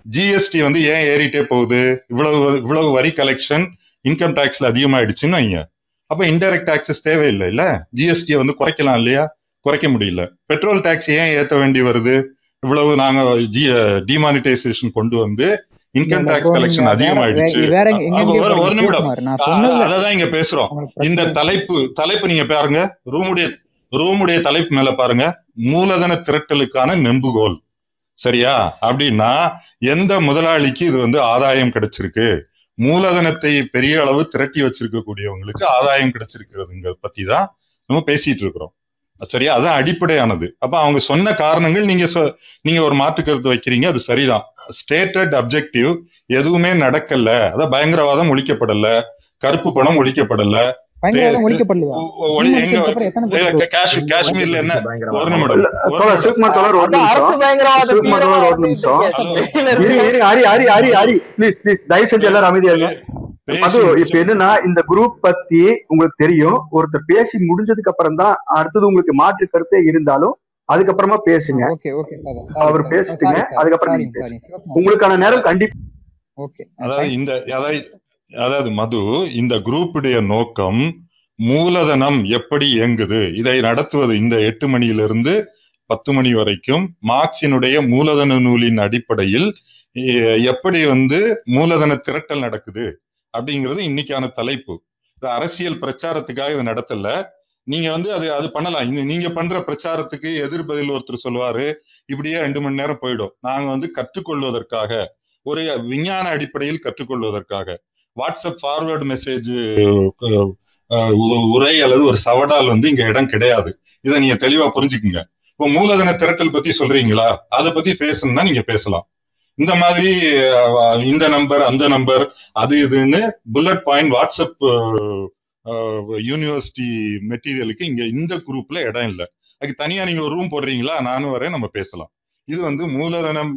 ஜிஎஸ்டி வந்து ஏன் ஏறிட்டே போகுது? இவ்வளவு இவ்வளவு வரி கலெக்ஷன் இன்கம் டாக்ஸ்ல அதிகமாயிடுச்சுன்னு வைங்க. அப்ப இன்டைரக்ட் டாக்ஸஸ் தேவையில்லை இல்ல? ஜிஎஸ்டியை வந்து குறைக்கலாம் இல்லையா? குறைக்க முடியல. பெட்ரோல் டாக்ஸ் ஏன் ஏத்த வேண்டி வருது? இவ்வளவு நாங்க ஜி டிமானிட்டைசேஷன் கொண்டு வந்து இன்கம் டாக்ஸ் கலெக்ஷன் அதிகமாயிடுச்சு. ஒரு நிமிடம். சிவகுமார் நான் அ- சொன்னதுல அததான் இங்க பேசுறோம். இந்த தலைப்பு தலைப்பு நீங்க பாருங்க. ரூமுடைய ரூமுடைய தலைப்பு மேல பாருங்க. மூலதன திரட்டலுக்கான நெம்புகோல். சரியா? அப்படின்னா எந்த முதலாளிக்கு இது வந்து ஆதாயம் கிடைச்சிருக்கு? மூலதனத்தை பெரிய அளவு திரட்டி வச்சிருக்கக்கூடியவங்களுக்கு ஆதாயம் கிடைச்சிருக்கிறதுங்க பத்தி தான் நம்ம பேசிட்டு இருக்கிறோம். சரியா? அதான் அடிப்படையானது. அப்ப அவங்க சொன்ன காரணங்கள் நீங்க சொ- நீங்க ஒரு மாற்று கருத்து வைக்கிறீங்க அது சரிதான். ஸ்டேட்டட் அப்ஜெக்டிவ் எதுவுமே நடக்கல. அதான் பயங்கரவாதம் ஒழிக்கப்படல. கருப்பு பணம் ஒழிக்கப்படல. காஷ்மீர்ல என்ன? ஒரு நிமிடம். இல்ல, ஒரு தோழர் நிமிடம். சிவகுமார் தோழர் ஒரு அதான் அரசு நிமிஷம் பயங்கரவாத சிவகுமார் தோழர் ஒரு தீவிரவாதம் நிமிஷம். ஹலோ வெளியில இரு இருக்கு இரு ஹரி ஹரி ஹரி ஹரி ப்ளீஸ் ப்ளீஸ் தயவு செஞ்சு எல்லாரும் அமைதியா இருங்க. பேசி அது இப்ப முடிச்சு. என்னன்னா இந்த குரூப் பத்தி உங்களுக்கு தெரியும். ஒருத்தர் பேசி முடிஞ்சதுக்கு அப்புறம் தான் அடுத்தது உங்களுக்கு மாற்று கருத்தே இருந்தாலும் அதுக்கப்புறமா பேசுங்க. Okay okay. அவர் பேசிட்டுங்க. அதுக்கப்புறம் உங்களுக்கான நேரம் கண்டிப்பா ஓகே. அதாவது இந்த அதாவது அதாவது மது இந்த குரூப்புடைய நோக்கம் மூலதனம் எப்படி இயங்குது? இதை நடத்துவது இந்த எட்டு மணியிலிருந்து பத்து மணி வரைக்கும் மார்க்சினுடைய மூலதன நூலின் அடிப்படையில் எப்படி வந்து மூலதன திரட்டல் நடக்குது அப்படிங்கிறது இன்னைக்கான தலைப்பு. இது அரசியல் பிரச்சாரத்துக்காக இது நடத்தல. நீங்க வந்து அது அது பண்ணலாம். நீங்க பண்ற பிரச்சாரத்துக்கு எதிர்பதில் ஒருத்தர் சொல்லுவாரு இப்படியே ரெண்டு மணி நேரம் போயிடும். நாங்க வந்து கற்றுக்கொள்வதற்காக ஒரு விஞ்ஞான அடிப்படையில் கற்றுக்கொள்வதற்காக. வாட்ஸ்அப் ஃபார்வேர்டு மெசேஜ் உரை அல்லது ஒரு சவடால் வந்து இங்க இடம் கிடையாது. இதை நீங்க தெளிவா புரிஞ்சுக்குங்க. இப்போ மூலதன திரட்டல் பத்தி சொல்றீங்களா? அதை பத்தி பேசணும்னா நீங்க பேசலாம். இந்த மாதிரி இந்த நம்பர் அந்த நம்பர் அது இதுன்னு புல்லட் பாயிண்ட் வாட்ஸ்அப் யூனிவர்சிட்டி மெட்டீரியலுக்கு இங்க இந்த குரூப்ல இடம் இல்லை. அதுக்கு தனியா நீங்க ஒரு ரூம் போடுறீங்களா? நானும் வரேன் நம்ம பேசலாம். இது வந்து மூலதனம்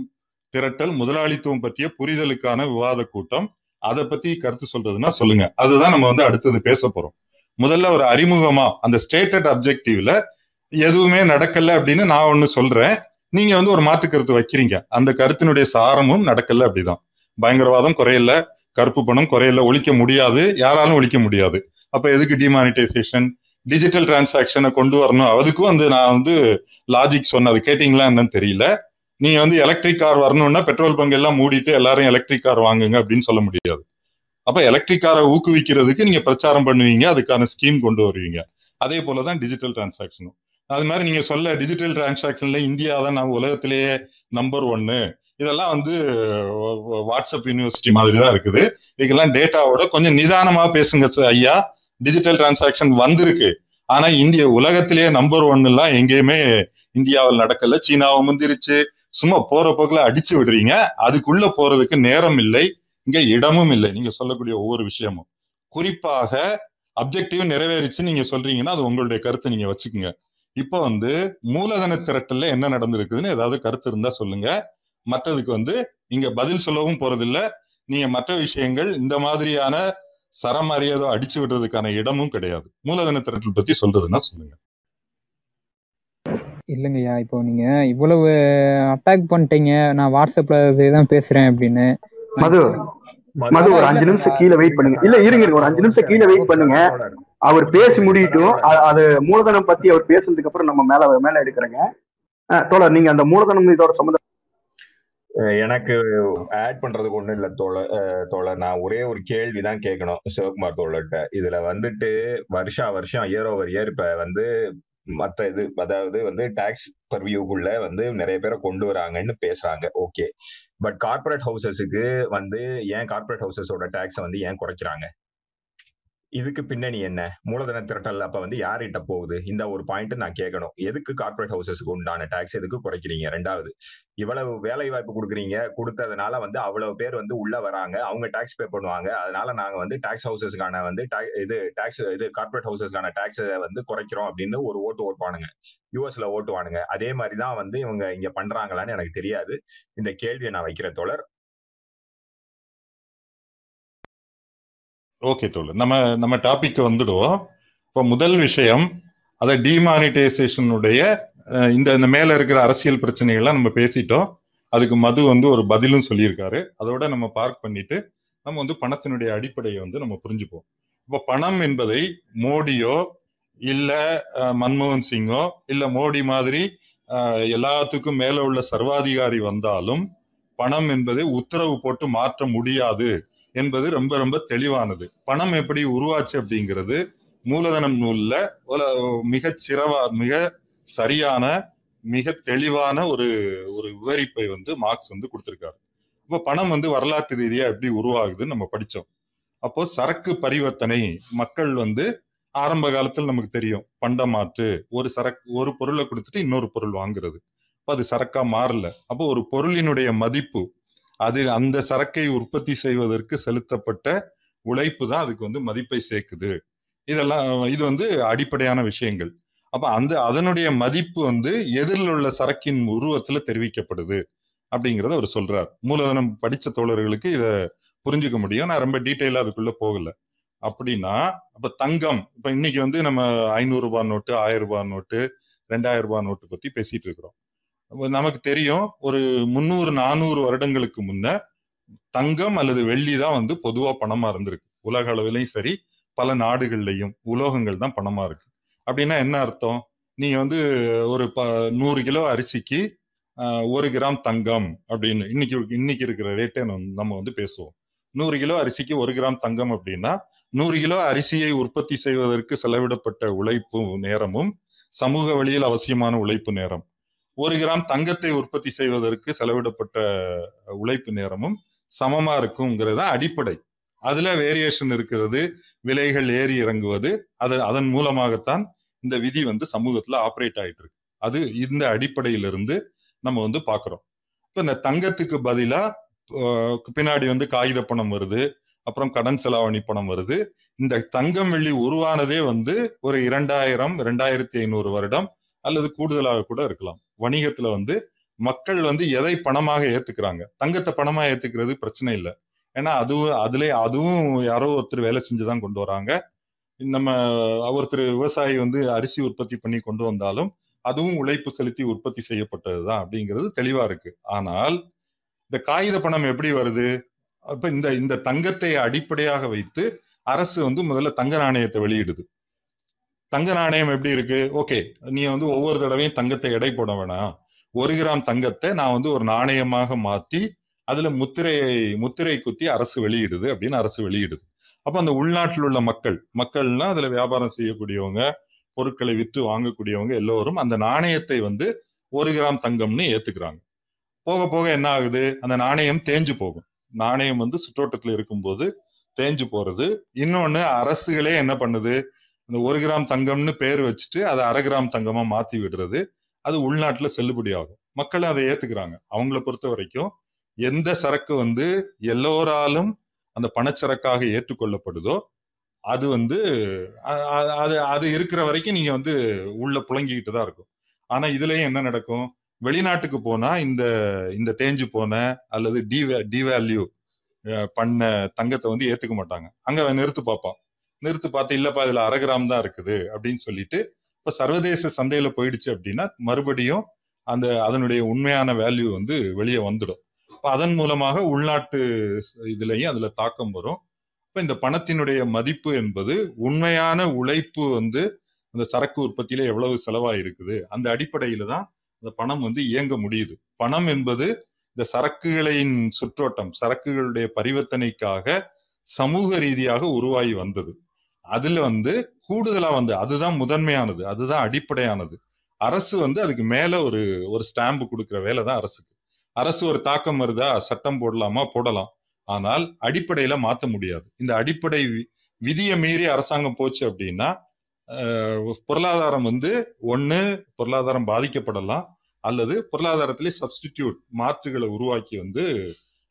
திரட்டல் முதலாளித்துவம் பற்றிய புரிதலுக்கான விவாத கூட்டம். அதை பத்தி கருத்து சொல்றதுன்னா சொல்லுங்க. அதுதான் நம்ம வந்து அடுத்தது பேச போறோம். முதல்ல ஒரு அறிமுகமா அந்த ஸ்டேட்டட் அப்ஜெக்டிவ்ல எதுவுமே நடக்கல அப்படின்னு நான் ஒண்ணு சொல்றேன். நீங்க வந்து ஒரு மாற்று கருத்து வைக்கிறீங்க. அந்த கருத்தினுடைய சாரமும் நடக்கல அப்படிதான். பயங்கரவாதம் குறையல கருப்பு பணம் குறையல ஒழிக்க முடியாது யாராலும் ஒழிக்க முடியாது. அப்ப எதுக்கு டிமானிட்டைசேஷன் டிஜிட்டல் டிரான்சாக்ஷனை கொண்டு வரணும். அதுக்கும் வந்து நான் வந்து லாஜிக் சொன்னது. கேட்டீங்களா என்னன்னு தெரியல. நீங்க வந்து எலக்ட்ரிக் கார் வரணும்னா பெட்ரோல் பங்க் எல்லாம் மூடிட்டு எல்லாரும் எலக்ட்ரிக் கார் வாங்குங்க அப்படின்னு சொல்ல முடியாது. அப்ப எலக்ட்ரிக் காரை ஊக்குவிக்கிறதுக்கு நீங்க பிரச்சாரம் பண்ணுவீங்க அதுக்கான ஸ்கீம் கொண்டு வருவீங்க. அதே போலதான் டிஜிட்டல் டிரான்சாக்ஷனும் அது மாதிரி நீங்க சொல்ல டிஜிட்டல் டிரான்சாக்ஷன்ல இந்தியா தான் நான் உலகத்திலேயே நம்பர் ஒன்னு இதெல்லாம் வந்து வாட்ஸ்அப் யூனிவர்சிட்டி மாதிரி தான் இருக்குது. இதுக்கெல்லாம் டேட்டாவோட கொஞ்சம் நிதானமா பேசுங்க ஐயா. டிஜிட்டல் டிரான்சாக்ஷன் வந்திருக்கு. ஆனா இந்திய உலகத்திலேயே நம்பர் ஒன் எல்லாம் எங்கேயுமே இந்தியாவில் நடக்கல. சீனாவை முந்திருச்சு. சும்மா போற போக்குல அடிச்சு விடுறீங்க. அதுக்குள்ள போறதுக்கு நேரம் இல்லை. இங்க இடமும் இல்லை. நீங்க சொல்லக்கூடிய ஒவ்வொரு விஷயமும். குறிப்பாக அப்ஜெக்டிவ் நிறைவேறிச்சு நீங்க சொல்றீங்கன்னா அது உங்களுடைய கருத்தை நீங்க வச்சுக்கோங்க. இப்போ வந்து மூலதன திரட்டல்ல என்ன நடந்திருக்குதுன்னு ஏதாவது கருத்து இருந்தா சொல்லுங்க. மற்றதுக்கு வந்து நீங்க பதில் சொல்லவும் போறதில்ல. நீங்க மற்ற விஷயங்கள் இந்த மாதிரியான சரமாரியதோ அடிச்சு விடுறதுக்கான இடமும் கிடையாது. மூலதன திரட்டல் பத்தி சொல்றதுன்னா சொல்லுங்க. இல்லைங்கய்யா இப்போ நீங்க இவ்வளவு அட்டாக் பண்ணிட்டீங்க நான் வாட்ஸ்அப்ல தான் பேசுறேன் அப்படின்னு. மது மது ஒரு அஞ்சு நிமிஷம் கீழே வெயிட் பண்ணுங்க. இல்ல இருங்க இருங்க, ஒரு அஞ்சு நிமிஷம் கீழே வெயிட் பண்ணுங்க. அவர் பேசி முடியட்டும். அது மூலதனம் பத்தி அவர் பேசுனதுக்கு அப்புறம் நம்ம மேல மேல எடுக்கிறேங்க. தோழர் நீங்க அந்த மூலதனம் இதோட சம்மந்தம் எனக்கு ஆட் பண்றதுக்கு ஒண்ணும் இல்ல அஹ் தோழர். நான் ஒரே ஒரு கேள்வி தான் கேட்கணும் சிவகுமார் தோழர்கிட்ட. இதுல வந்துட்டு வருஷா வருஷம் இயர் ஓவர் இயர் இப்ப வந்து மற்ற இது அதாவது வந்து டாக்ஸ் பர்வியூக்குள்ள வந்து நிறைய பேரை கொண்டு வராங்கன்னு பேசுறாங்க. ஓகே பட் கார்ப்பரேட் ஹவுசஸுக்கு வந்து ஏன் கார்ப்பரேட் ஹவுசஸோட டாக்ஸை வந்து ஏன் குறைக்கிறாங்க? இதுக்கு பின்னணி என்ன? மூலதன திரட்டல் அப்ப வந்து யார்கிட்ட போகுது? இந்த ஒரு பாயிண்ட் நான் கேட்கணும். எதுக்கு கார்ப்பரேட் ஹவுசஸ்க்கு உண்டான டாக்ஸ் எதுக்கு குறைக்கிறீங்க? ரெண்டாவது இவ்வளவு வேலை வாய்ப்பு கொடுக்குறீங்க. கொடுத்ததுனால வந்து அவ்வளவு பேர் வந்து உள்ள வராங்க. அவங்க டாக்ஸ் பே பண்ணுவாங்க. அதனால நாங்க வந்து டாக்ஸ் ஹவுசஸ்க்கான வந்து இது டாக்ஸ் இது கார்ப்பரேட் ஹவுசஸ்க்கான டாக்ஸ் வந்து குறைக்கிறோம் அப்படின்னு ஒரு ஓட்டு ஓட்டுவானுங்க. யூஎஸ்ல ஓட்டுவானுங்க. அதே மாதிரி தான் வந்து இவங்க இங்க பண்றாங்களான்னு எனக்கு தெரியாது. இந்த கேள்வியை நான் வைக்கிற தொடர் ஓகே தோழர். நம்ம நம்ம டாபிக் வந்துடுவோம். இப்போ முதல் விஷயம் அதை டிமானிட்டைசேஷனுடைய இந்த இந்த மேலே இருக்கிற அரசியல் பிரச்சனைகள்லாம் நம்ம பேசிட்டோம். அதுக்கு மது வந்து ஒரு பதிலும் சொல்லியிருக்காரு. அதோட நம்ம பார்க் பண்ணிட்டு நம்ம வந்து பணத்தினுடைய அடிப்படையை வந்து நம்ம புரிஞ்சுப்போம். இப்போ பணம் என்பதை மோடியோ இல்ல மன்மோகன் சிங்கோ இல்ல மோடி மாதிரி எல்லாத்துக்கும் மேல உள்ள சர்வாதிகாரி வந்தாலும் பணம் என்பதை உத்தரவு போட்டு மாற்ற முடியாது. என்பது ரொம்ப ரொம்ப தெளிவானது. பணம் எப்படி உருவாச்சு அப்படிங்கிறது மூலதனம் நூல்ல மிக சிறவா மிக சரியான மிக தெளிவான ஒரு ஒரு விவரிப்பை வந்து மார்க்ஸ் வந்து கொடுத்திருக்காரு. இப்போ பணம் வந்து வரலாற்று ரீதியா எப்படி உருவாகுதுன்னு நம்ம படிச்சோம். அப்போ சரக்கு பரிவர்த்தனை மக்கள் வந்து ஆரம்ப காலத்தில் நமக்கு தெரியும். பண்டமாற்று ஒரு சரக்கு ஒரு பொருளை கொடுத்துட்டு இன்னொரு பொருள் வாங்குறது. அப்போ அது சரக்கா மாறல. அப்போ ஒரு பொருளினுடைய மதிப்பு அது அந்த சரக்கை உற்பத்தி செய்வதற்கு செலுத்தப்பட்ட உழைப்பு தான் அதுக்கு வந்து மதிப்பை சேர்க்குது. இதெல்லாம் இது வந்து அடிப்படையான விஷயங்கள். அப்ப அந்த அதனுடைய மதிப்பு வந்து எதிரில் உள்ள சரக்கின் உருவத்துல தெரிவிக்கப்படுது அப்படிங்கிறத அவர் சொல்றார். மூலதனம் படிச்ச தோழர்களுக்கு இதை புரிஞ்சுக்க முடியும். நான் ரொம்ப டீட்டெயிலா அதுக்குள்ள போகல. அப்படின்னா அப்ப தங்கம் இப்ப இன்னைக்கு வந்து நம்ம ஐநூறு ரூபாய் நோட்டு ஆயிரம் ரூபாய் நோட்டு ரெண்டாயிரம் ரூபாய் நோட்டு பத்தி பேசிட்டு இருக்கிறோம். நமக்கு தெரியும் ஒரு முந்நூறு நானூறு வருடங்களுக்கு முன்ன தங்கம் அல்லது வெள்ளி தான் வந்து பொதுவா பணமா இருந்திருக்கு. உலக அளவிலையும் சரி பல நாடுகள்லையும் உலோகங்கள் தான் பணமா இருக்கு. அப்படின்னா என்ன அர்த்தம்? நீங்க வந்து ஒரு ப நூறு கிலோ அரிசிக்கு ஒரு கிராம் தங்கம் அப்படின்னு இன்னைக்கு இன்னைக்கு இருக்கிற ரேட்டை நம்ம வந்து பேசுவோம். நூறு கிலோ அரிசிக்கு ஒரு கிராம் தங்கம் அப்படின்னா நூறு கிலோ அரிசியை உற்பத்தி செய்வதற்கு செலவிடப்பட்ட உழைப்பு நேரமும் சமூக வழியில் அவசியமான உழைப்பு நேரம். ஒரு கிராம் தங்கத்தை உற்பத்தி செய்வதற்கு செலவிடப்பட்ட உழைப்பு நேரமும் சமமா இருக்குங்கிறது தான் அடிப்படை. அதுல வேரியேஷன் இருக்கிறது விலைகள் ஏறி இறங்குவது அது அதன் மூலமாகத்தான் இந்த விதி வந்து சமூகத்துல ஆப்ரேட் ஆயிட்டு இருக்கு. அது இந்த அடிப்படையிலிருந்து நம்ம வந்து பாக்குறோம். இப்ப இந்த தங்கத்துக்கு பதிலா பின்னாடி வந்து காகித பணம் வருது அப்புறம் கடன் செலாவணி பணம் வருது. இந்த தங்கம் வெள்ளி உருவானதே வந்து ஒரு இரண்டாயிரம் இரண்டாயிரத்தி ஐநூறு வருடம் அல்லது கூடுதலாக கூட இருக்கலாம். வணிகத்துல வந்து மக்கள் வந்து எதை பணமாக ஏத்துக்கிறாங்க? தங்கத்தை பணமா ஏத்துக்கிறது பிரச்சனை இல்லை. ஏன்னா அதுவும் அதுல அதுவும் யாரோ ஒருத்தர் வேலை செஞ்சுதான் கொண்டு வராங்க. நம்ம ஒருத்தர் விவசாயி வந்து அரிசி உற்பத்தி பண்ணி கொண்டு வந்தாலும் அதுவும் உழைப்பு செலுத்தி உற்பத்தி செய்யப்பட்டதுதான் அப்படிங்கிறது தெளிவா இருக்கு. ஆனால் இந்த காகித பணம் எப்படி வருது? அப்ப இந்த இந்த தங்கத்தை அடிப்படையாக வைத்து அரசு வந்து முதல்ல தங்க நாணயத்தை வெளியிடுது. தங்க நாணயம் எப்படி இருக்கு? ஓகே நீ வந்து ஒவ்வொரு தடவையும் தங்கத்தை எடை போட வேணாம். ஒரு கிராம் தங்கத்தை நான் வந்து ஒரு நாணயமாக மாத்தி அதுல முத்திரையை முத்திரை குத்தி அரசு வெளியிடுது அப்படின்னு அரசு வெளியிடுது. அப்ப அந்த உள்நாட்டில் உள்ள மக்கள் மக்கள்னா அதுல வியாபாரம் செய்யக்கூடியவங்க பொருட்களை விற்று வாங்கக்கூடியவங்க எல்லோரும் அந்த நாணயத்தை வந்து ஒரு கிராம் தங்கம்னு ஏத்துக்கிறாங்க. போக போக என்ன ஆகுது? அந்த நாணயம் தேஞ்சு போகும். நாணயம் வந்து சுற்றோட்டத்துல இருக்கும்போது தேஞ்சு போறது. இன்னொன்னு அரசுகளே என்ன பண்ணுது? அந்த ஒரு கிராம் தங்கம்னு பேர் வச்சுட்டு அதை அரை கிராம் தங்கமா மாத்தி விடுறது. அது உள்நாட்டுல செல்லுபடி ஆகும். மக்கள் அதை ஏத்துக்கிறாங்க. அவங்கள பொறுத்த வரைக்கும் எந்த சரக்கு வந்து எல்லோராலும் அந்த பணச்சரக்காக ஏற்றுக்கொள்ளப்படுதோ அது வந்து அது அது இருக்கிற வரைக்கும் நீங்க வந்து உள்ள புழங்கிக்கிட்டு தான் இருக்கும். ஆனா இதுலயும் என்ன நடக்கும்? வெளிநாட்டுக்கு போனா இந்த இந்த தேஞ்சு போன அல்லது டிவே டிவேல்யூ பண்ண தங்கத்தை வந்து ஏத்துக்க மாட்டாங்க. அங்க நிறுத்து பார்ப்பான். நிறுத்து பார்த்து இல்லப்பா இதுல அரை கிராம் தான் இருக்குது அப்படின்னு சொல்லிட்டு இப்ப சர்வதேச சந்தையில போயிடுச்சு அப்படின்னா மறுபடியும் அந்த அதனுடைய உண்மையான வேல்யூ வந்து வெளியே வந்துடும். இப்போ அதன் மூலமாக உள்நாட்டு இதுலயும் அதுல தாக்கம் வரும். இப்ப இந்த பணத்தினுடைய மதிப்பு என்பது உண்மையான உழைப்பு வந்து அந்த சரக்கு உற்பத்தியில எவ்வளவு செலவா இருக்குது அந்த அடிப்படையில தான் அந்த பணம் வந்து இயங்க முடியுது. பணம் என்பது இந்த சரக்குகளின் சுற்றோட்டம் சரக்குகளுடைய பரிவர்த்தனைக்காக சமூக ரீதியாக உருவாகி வந்தது. அதுல வந்து கூடுதலா வந்து அதுதான் முதன்மையானது அதுதான் அடிப்படையானது. அரசு வந்து அதுக்கு மேல ஒரு ஒரு ஸ்டாம்பு கொடுக்குற வேலை தான் அரசுக்கு. அரசு ஒரு தாக்கம் வருதா? சட்டம் போடலாமா? போடலாம். ஆனால் அடிப்படையில மாற்ற முடியாது. இந்த அடிப்படை விதியை மீறி அரசாங்கம் போச்சு அப்படின்னா பொருளாதாரம் வந்து ஒன்று பொருளாதாரம் பாதிக்கப்படலாம். அல்லது பொருளாதாரத்திலே சப்ஸ்டிடியூட் மாற்றுகளை உருவாக்கி வந்து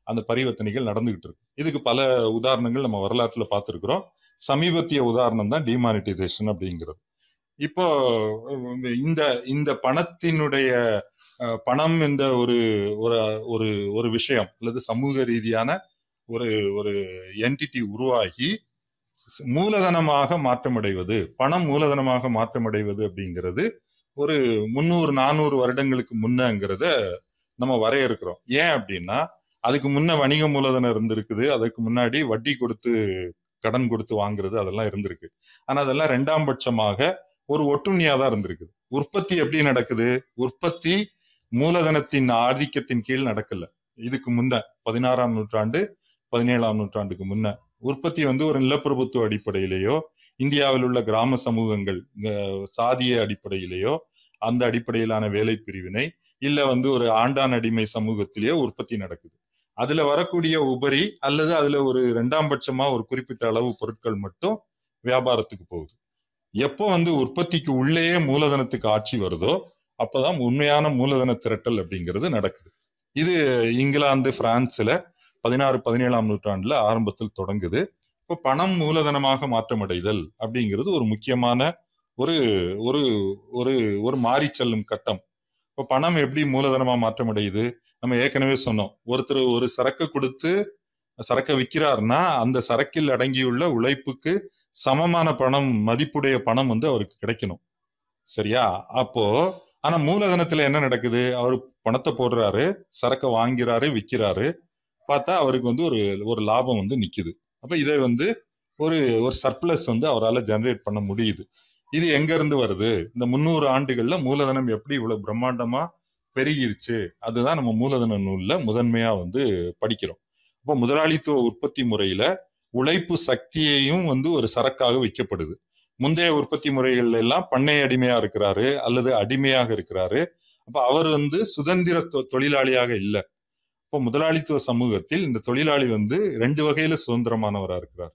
அந்த பரிவர்த்தனைகள் நடந்துகிட்டு இருக்கு. இதுக்கு பல உதாரணங்கள் நம்ம வரலாற்றுல பார்த்துருக்குறோம். சமீபத்திய உதாரணம் தான் டிமானிட்டைசேஷன் அப்படிங்கிறது. இப்போ இந்த இந்த பணத்தினுடைய பணம் என்ற ஒரு ஒரு ஒரு விஷயம் அல்லது சமூக ரீதியான ஒரு ஒரு என்டிட்டி உருவாகி மூலதனமாக மாற்றமடைவது பணம் மூலதனமாக மாற்றமடைவது அப்படிங்கிறது ஒரு முந்நூறு நானூறு வருடங்களுக்கு முன்னங்கிறத நம்ம வரையறுக்கிறோம். ஏன் அப்படின்னா அதுக்கு முன்ன வணிக மூலதனம் இருந்திருக்குது அதுக்கு முன்னாடி வட்டி கொடுத்து கடன் கொடுத்து வாங்குறது அதெல்லாம் இருந்திருக்கு. ஆனா அதெல்லாம் ரெண்டாம் பட்சமாக ஒரு ஒட்டுண்ணியா தான் இருந்திருக்கு. உற்பத்தி எப்படி நடக்குது? உற்பத்தி மூலதனத்தின் ஆதிக்கத்தின் கீழ் நடக்கல. இதுக்கு முன்ன பதினாறாம் நூற்றாண்டு பதினேழாம் நூற்றாண்டுக்கு முன்ன உற்பத்தி வந்து ஒரு நிலப்பிரபுத்துவ அடிப்படையிலேயோ இந்தியாவில் உள்ள கிராம சமூகங்கள் சாதிய அடிப்படையிலேயோ அந்த அடிப்படையிலான வேலை பிரிவினை இல்ல வந்து ஒரு ஆண்டான் அடிமை சமூகத்திலேயோ உற்பத்தி நடக்குது. அதுல வரக்கூடிய உபரி அல்லது அதுல ஒரு இரண்டாம் பட்சமா ஒரு குறிப்பிட்ட அளவு பொருட்கள் மட்டும் வியாபாரத்துக்கு போகுது. எப்போ வந்து உற்பத்திக்கு உள்ளேயே மூலதனத்துக்கு ஆட்சி வருதோ அப்பதான் உண்மையான மூலதன திரட்டல் அப்படிங்கிறது நடக்குது. இது இங்கிலாந்து பிரான்ஸ்ல பதினாறு பதினேழாம் நூற்றாண்டுல ஆரம்பத்தில் தொடங்குது. இப்போ பணம் மூலதனமாக மாற்றமடைதல் அப்படிங்கிறது ஒரு முக்கியமான ஒரு ஒரு ஒரு ஒரு மாறி செல்லும் கட்டம். இப்போ பணம் எப்படி மூலதனமா மாற்றமடையுது? நம்ம ஏற்கனவே சொன்னோம். ஒருத்தர் ஒரு சரக்கு கொடுத்து சரக்கை விற்கிறாருன்னா அந்த சரக்கில் அடங்கியுள்ள உழைப்புக்கு சமமான பணம் மதிப்புடைய பணம் வந்து அவருக்கு கிடைக்கணும். சரியா? அப்போ ஆனா மூலதனத்துல என்ன நடக்குது? அவர் பணத்தை போடுறாரு சரக்கை வாங்கிறாரு விற்கிறாரு பார்த்தா அவருக்கு வந்து ஒரு ஒரு லாபம் வந்து நிக்குது. அப்ப இதை வந்து ஒரு ஒரு சர்ப்ளஸ் வந்து அவரால் ஜெனரேட் பண்ண முடியுது. இது எங்க இருந்து வருது? இந்த முன்னூறு ஆண்டுகள்ல மூலதனம் எப்படி இவ்வளவு பிரம்மாண்டமா பெருகிருச்சு. அதுதான் நம்ம மூலதன நூல்ல முதன்மையா வந்து படிக்கிறோம். அப்போ முதலாளித்துவ உற்பத்தி முறையில உழைப்பு சக்தியையும் வந்து ஒரு சரக்காக விற்கப்படுது. முந்தைய உற்பத்தி முறைகள்ல எல்லாம் பண்ணை அடிமையா இருக்கிறாரு அல்லது அடிமையாக இருக்கிறாரு. அப்ப அவர் வந்து சுதந்திர தொ- தொழிலாளியாக இல்லை. இப்போ முதலாளித்துவ சமூகத்தில் இந்த தொழிலாளி வந்து ரெண்டு வகையில சுதந்திரமானவரா இருக்கிறார்.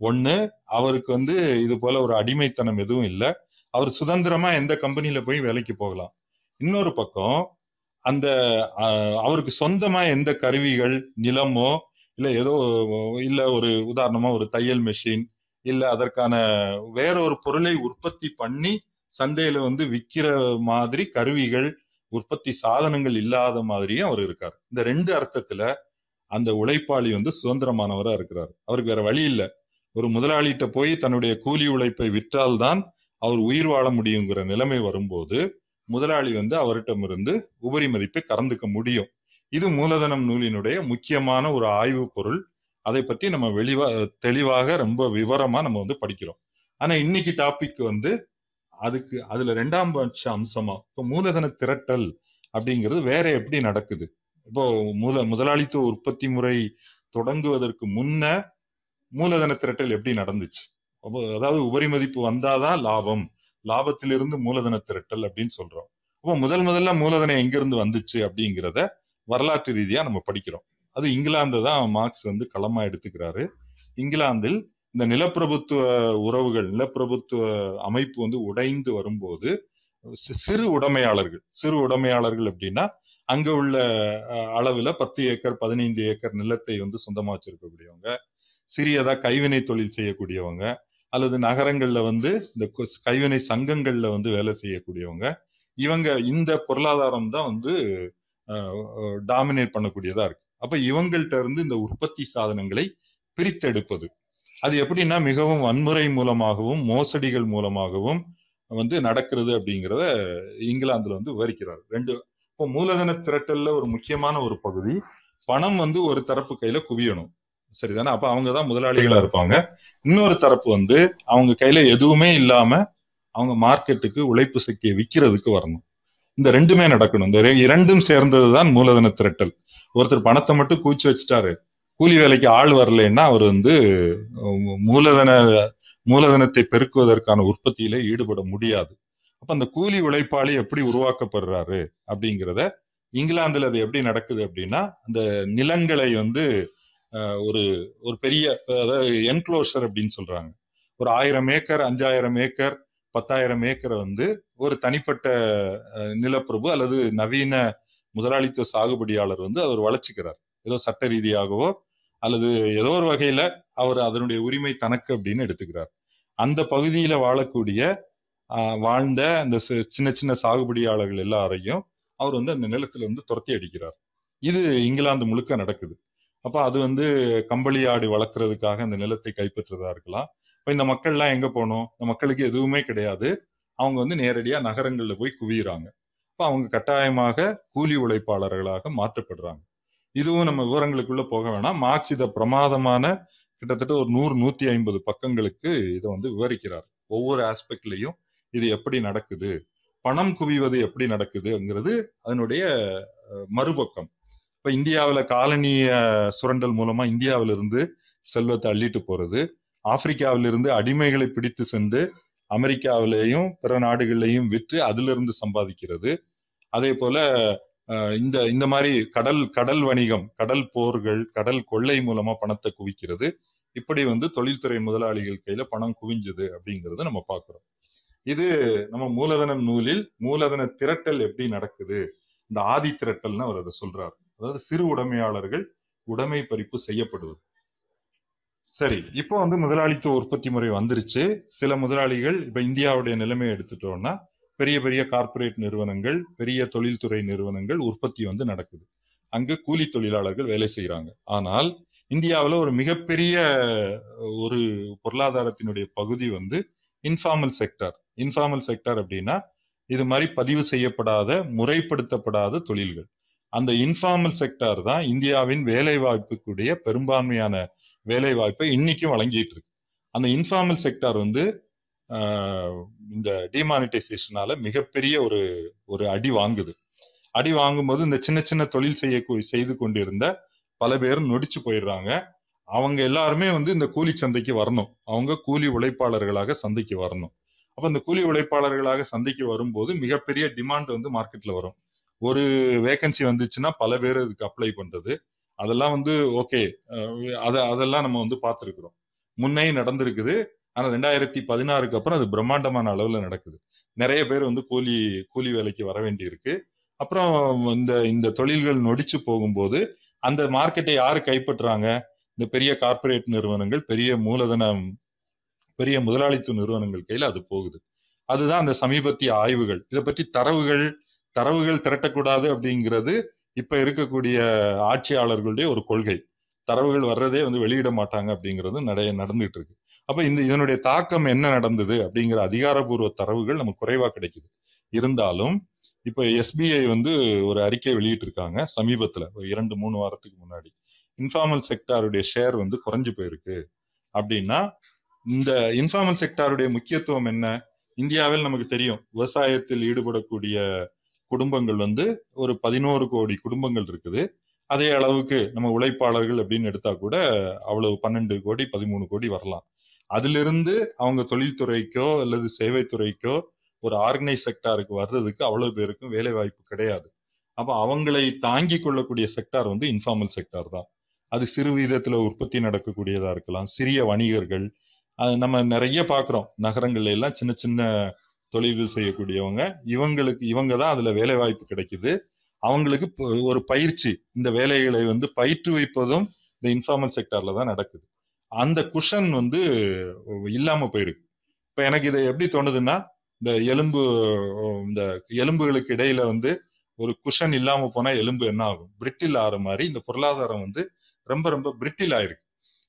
ஒண்ணு அவருக்கு வந்து இது போல ஒரு அடிமைத்தனம் எதுவும் இல்லை. அவர் சுதந்திரமா எந்த கம்பெனில போய் வேலைக்கு போகலாம். இன்னொரு பக்கம் அந்த அவருக்கு சொந்தமா எந்த கருவிகள் நிலமோ இல்ல ஏதோ இல்ல ஒரு உதாரணமா ஒரு தையல் மெஷின் இல்ல அதற்கான வேற ஒரு பொருளை உற்பத்தி பண்ணி சந்தையில வந்து விக்கிற மாதிரி கருவிகள் உற்பத்தி சாதனங்கள் இல்லாத மாதிரியும் அவர் இருக்கார். இந்த ரெண்டு அர்த்தத்துல அந்த உழைப்பாளி வந்து சுதந்திரமானவரா இருக்கிறார். அவருக்கு வேற வழி இல்லை. ஒரு முதலாளிகிட்ட போய் தன்னுடைய கூலி உழைப்பை விற்றால்தான் அவர் உயிர் வாழ முடியுங்கிற நிலைமை வரும்போது முதலாளி வந்து அவரிடமிருந்து உபரி மதிப்பை கறந்துக்க முடியும். இது மூலதனம் நூலினுடைய முக்கியமான ஒரு ஆய்வு பொருள். அதை பற்றி நம்ம வெளிவா தெளிவாக ரொம்ப விவரமா நம்ம வந்து படிக்கிறோம். ஆனா இன்னைக்கு டாபிக் வந்து அதுக்கு அதுல ரெண்டாம் பட்ச அம்சமா இப்போ மூலதன திரட்டல் அப்படிங்கிறது வேற எப்படி நடக்குது? இப்போ மூல முதலாளித்துவ உற்பத்தி முறை தொடங்குவதற்கு முன்ன மூலதன திரட்டல் எப்படி நடந்துச்சு? அதாவது உபரி மதிப்பு வந்தாதான் லாபம். லாபத்திலிருந்து மூலதன திரட்டல் அப்படின்னு சொல்றோம். அப்போ முதல் முதல்ல மூலதனம் எங்கிருந்து வந்துச்சு அப்படிங்கிறத வரலாற்று ரீதியா நம்ம படிக்கிறோம். அது இங்கிலாந்து தான் மார்க்ஸ் வந்து களமா எடுத்துக்கிறாரு. இங்கிலாந்தில் இந்த நிலப்பிரபுத்துவ உறவுகள் நிலப்பிரபுத்துவ அமைப்பு வந்து உடைந்து வரும்போது சிறு உடைமையாளர்கள் சிறு உடைமையாளர்கள் அப்படின்னா அங்க உள்ள அளவுல பத்து ஏக்கர் பதினைந்து ஏக்கர் நிலத்தை வந்து சொந்தமா வச்சிருக்கக்கூடியவங்க சிறியதா கைவினை தொழில் செய்யக்கூடியவங்க அல்லது நகரங்கள்ல வந்து இந்த கைவினை சங்கங்கள்ல வந்து வேலை செய்யக்கூடியவங்க இவங்க இந்த பொருளாதாரம் தான் வந்து டாமினேட் பண்ணக்கூடியதா இருக்கு. அப்ப இவங்கள்ட்ட இருந்து இந்த உற்பத்தி சாதனங்களை பிரித்தெடுப்பது. அது எப்படின்னா மிகவும் வன்முறை மூலமாகவும் மோசடிகள் மூலமாகவும் வந்து நடக்கிறது அப்படிங்கிறத இங்கிலாந்துல வந்து விவரிக்கிறார். ரெண்டு இப்போ மூலதன திரட்டல்ல ஒரு முக்கியமான ஒரு பகுதி பணம் வந்து ஒரு தரப்பு கையில குவியணும். சரிதானே? அப்ப அவங்க தான் முதலாளிகளா இருப்பாங்க. இன்னொரு தரப்பு வந்து அவங்க கையில எதுவுமே இல்லாம அவங்க மார்க்கெட்டுக்கு உழைப்பு சக்தியை விற்கிறதுக்கு வரணும். இந்த ரெண்டுமே நடக்கணும். இந்த இரண்டும் சேர்ந்ததுதான் மூலதன திரட்டல். ஒருத்தர் பணத்தை மட்டும் கூச்சி வச்சுட்டாரு. கூலி வேலைக்கு ஆள் வரலைன்னா அவர் வந்து மூலதன மூலதனத்தை பெருக்குவதற்கான உற்பத்தியில ஈடுபட முடியாது. அப்ப அந்த கூலி உழைப்பாளி எப்படி உருவாக்கப்படுறாரு அப்படிங்கிறத இங்கிலாந்துல அது எப்படி நடக்குது அப்படின்னா அந்த நிலங்களை வந்து ஒரு ஒரு பெரிய அதாவது என்க்ளோஷர் அப்படின்னு சொல்றாங்க. ஒரு ஆயிரம் ஏக்கர் அஞ்சாயிரம் ஏக்கர் பத்தாயிரம் ஏக்கரை வந்து ஒரு தனிப்பட்ட நிலப்பிரபு அல்லது நவீன முதலாளித்துவ சாகுபடியாளர் வந்து அவர் வளர்ச்சிக்கிறார். ஏதோ சட்ட ரீதியாகவோ அல்லது ஏதோ ஒரு வகையில அவர் அதனுடைய உரிமை தனக்கு அப்படின்னு எடுத்துக்கிறார். அந்த பகுதியில வாழக்கூடிய ஆஹ், வாழ்ந்த அந்த சின்ன சின்ன சாகுபடியாளர்கள் எல்லாரையும் அவர் வந்து அந்த நிலத்துல வந்து துரத்தி அடிக்கிறார். இது இங்கிலாந்து முழுக்க நடக்குது. அப்ப அது வந்து கம்பளி ஆடு வளர்க்கறதுக்காக அந்த நிலத்தை கைப்பற்றுறதா இருக்கலாம். இப்ப இந்த மக்கள்லாம் எங்க போகணும் இந்த மக்களுக்கு எதுவுமே கிடையாது. அவங்க வந்து நேரடியா நகரங்கள்ல போய் குவியுறாங்க. அப்ப அவங்க கட்டாயமாக கூலி உழைப்பாளர்களாக மாற்றப்படுறாங்க. இதுவும் நம்ம விவரங்களுக்குள்ள போக வேணாம். மார்க்ஸ் இதை பிரமாதமான கிட்டத்தட்ட ஒரு நூறு நூத்தி ஐம்பது பக்கங்களுக்கு இதை வந்து விவரிக்கிறார். ஒவ்வொரு ஆஸ்பெக்ட்லையும் இது எப்படி நடக்குது? பணம் குவிவது எப்படி நடக்குதுங்கிறது அதனுடைய மறுபக்கம். இப்ப இந்தியாவில காலனிய சுரண்டல் மூலமா இந்தியாவிலிருந்து செல்வத்தை அள்ளிட்டு போறது. ஆப்பிரிக்காவிலிருந்து அடிமைகளை பிடித்து சென்று அமெரிக்காவிலேயும் பிற நாடுகள்லையும் விற்று அதிலிருந்து சம்பாதிக்கிறது. அதே போல இந்த இந்த மாதிரி கடல் கடல் வணிகம் கடல் போர்கள் கடல் கொள்ளை மூலமா பணத்தை குவிக்கிறது. இப்படி வந்து தொழில்துறை முதலாளிகள் கையில பணம் குவிஞ்சது அப்படிங்கறத நம்ம பார்க்கிறோம் இது நம்ம மூலதன நூலில் மூலதன திரட்டல் எப்படி நடக்குது? இந்த ஆதி திரட்டல்னு அவர் அதை சொல்றாரு. அதாவது சிறு உடைமையாளர்கள் உடைமை பறிப்பு செய்யப்படுவது. சரி இப்போ வந்து முதலாளித்துவ உற்பத்தி முறை வந்துருச்சு. சில முதலாளிகள் இப்ப இந்தியாவுடைய நிலைமையை எடுத்துட்டோம்னா பெரிய பெரிய கார்ப்பரேட் நிறுவனங்கள் பெரிய தொழில்துறை நிறுவனங்கள் உற்பத்தி வந்து நடக்குது. அங்க கூலி தொழிலாளர்கள் வேலை செய்யறாங்க ஆனால் இந்தியாவில் ஒரு மிகப்பெரிய ஒரு பொருளாதாரத்தினுடைய பகுதி வந்து இன்ஃபார்மல் செக்டர் இன்ஃபார்மல் செக்டர் அப்படின்னா இது மாதிரி பதிவு செய்யப்படாத முறைப்படுத்தப்படாத தொழில்கள். அந்த இன்ஃபார்மல் செக்டார் தான் இந்தியாவின் வேலை வாய்ப்புக்குடைய பெரும்பான்மையான வேலை வாய்ப்பை இன்னைக்கும் வழங்கிட்டு இருக்கு அந்த இன்ஃபார்மல் செக்டார் வந்து இந்த டிமானிட்டைசேஷனால மிகப்பெரிய ஒரு ஒரு அடி வாங்குது. அடி வாங்கும்போது இந்த சின்ன சின்ன தொழில் செய்ய செய்து கொண்டிருந்த பல பேரும் நொடிச்சு போயிடுறாங்க. அவங்க எல்லாருமே வந்து இந்த கூலி சந்தைக்கு வரணும். அவங்க கூலி உழைப்பாளர்களாக சந்தைக்கு வரணும். அப்ப இந்த கூலி உழைப்பாளர்களாக சந்தைக்கு வரும்போது மிகப்பெரிய டிமாண்ட் வந்து மார்க்கெட்ல வரும். ஒரு வேகன்சி வந்துச்சுன்னா பல பேர் இதுக்கு அப்ளை பண்றது. அதெல்லாம் வந்து ஓகே அதை அதெல்லாம் நம்ம வந்து பார்த்துருக்குறோம். முன்னே நடந்திருக்குது. ஆனா ரெண்டாயிரத்தி பதினாறுக்கு அப்புறம் அது பிரம்மாண்டமான அளவுல நடக்குது. நிறைய பேர் வந்து கூலி கூலி வேலைக்கு வர வேண்டி இருக்கு அப்புறம் இந்த இந்த தொழில்கள் நொடிச்சு போகும்போது அந்த மார்க்கெட்டை யாரு கைப்பற்றுறாங்க இந்த பெரிய கார்ப்பரேட் நிறுவனங்கள் பெரிய மூலதனம் பெரிய முதலாளித்துவ நிறுவனங்கள் கையில அது போகுது. அதுதான் அந்த சமீபத்திய ஆய்வுகள். இதை பற்றி தரவுகள் தரவுகள் திரட்டக்கூடாது அப்படிங்கிறது இப்ப இருக்கக்கூடிய ஆட்சியாளர்களுடைய ஒரு கொள்கை. தரவுகள் வர்றதே வந்து வெளியிட மாட்டாங்க அப்படிங்கிறது நிறைய நடந்துட்டு இருக்கு. அப்ப இந்த இதனுடைய தாக்கம் என்ன நடந்தது அப்படிங்கிற அதிகாரப்பூர்வ தரவுகள் நமக்கு குறைவா கிடைக்குது. இருந்தாலும் இப்ப எஸ்பிஐ வந்து ஒரு அறிக்கை வெளியிட்டு இருக்காங்க சமீபத்துல ஒரு இரண்டு மூணு வாரத்துக்கு முன்னாடி. இன்ஃபார்மல் செக்டாருடைய ஷேர் வந்து குறைஞ்சு போயிருக்கு. அப்படின்னா இந்த இன்ஃபார்மல் செக்டாருடைய முக்கியத்துவம் என்ன? இந்தியாவில் நமக்கு தெரியும். விவசாயத்தில் ஈடுபடக்கூடிய குடும்பங்கள் வந்து ஒரு பதினோரு கோடி குடும்பங்கள் இருக்குது. அதே அளவுக்கு நம்ம உழைப்பாளர்கள் அப்படின்னு எடுத்தா கூட அவ்வளவு பன்னெண்டு கோடி பதிமூணு கோடி வரலாம். அதிலிருந்து அவங்க தொழில்துறைக்கோ அல்லது சேவைத்துறைக்கோ ஒரு ஆர்கனைஸ் செக்டாருக்கு வர்றதுக்கு அவ்வளவு பேருக்கும் வேலை வாய்ப்பு கிடையாது. அப்ப அவங்களை தாங்கி கொள்ளக்கூடிய செக்டார் வந்து இன்ஃபார்மல் செக்டார் தான். அது சிறு விதத்துல உற்பத்தி நடக்கக்கூடியதா இருக்கலாம். சிறிய வணிகர்கள் அது நம்ம நிறைய பாக்குறோம். நகரங்கள்ல எல்லாம் சின்ன சின்ன தொழில்கள் செய்யக்கூடியவங்க இவங்களுக்கு இவங்க தான் அதுல வேலை வாய்ப்பு கிடைக்குது. அவங்களுக்கு இப்போ ஒரு பயிற்சி இந்த வேலைகளை வந்து பயிற்றுவிப்பதும் இந்த இன்ஃபார்மல் செக்டர்ல தான் நடக்குது. அந்த குஷன் வந்து இல்லாம போயிருக்கு. இப்ப எனக்கு இதை எப்படி தோணுதுன்னா இந்த எலும்பு இந்த எலும்புகளுக்கு இடையில வந்து ஒரு குஷன் இல்லாம போனா எலும்பு என்ன ஆகும்? பிரிட்டில் ஆற மாதிரி இந்த பொருளாதாரம் வந்து ரொம்ப ரொம்ப பிரிட்டில் ஆயிருக்கு.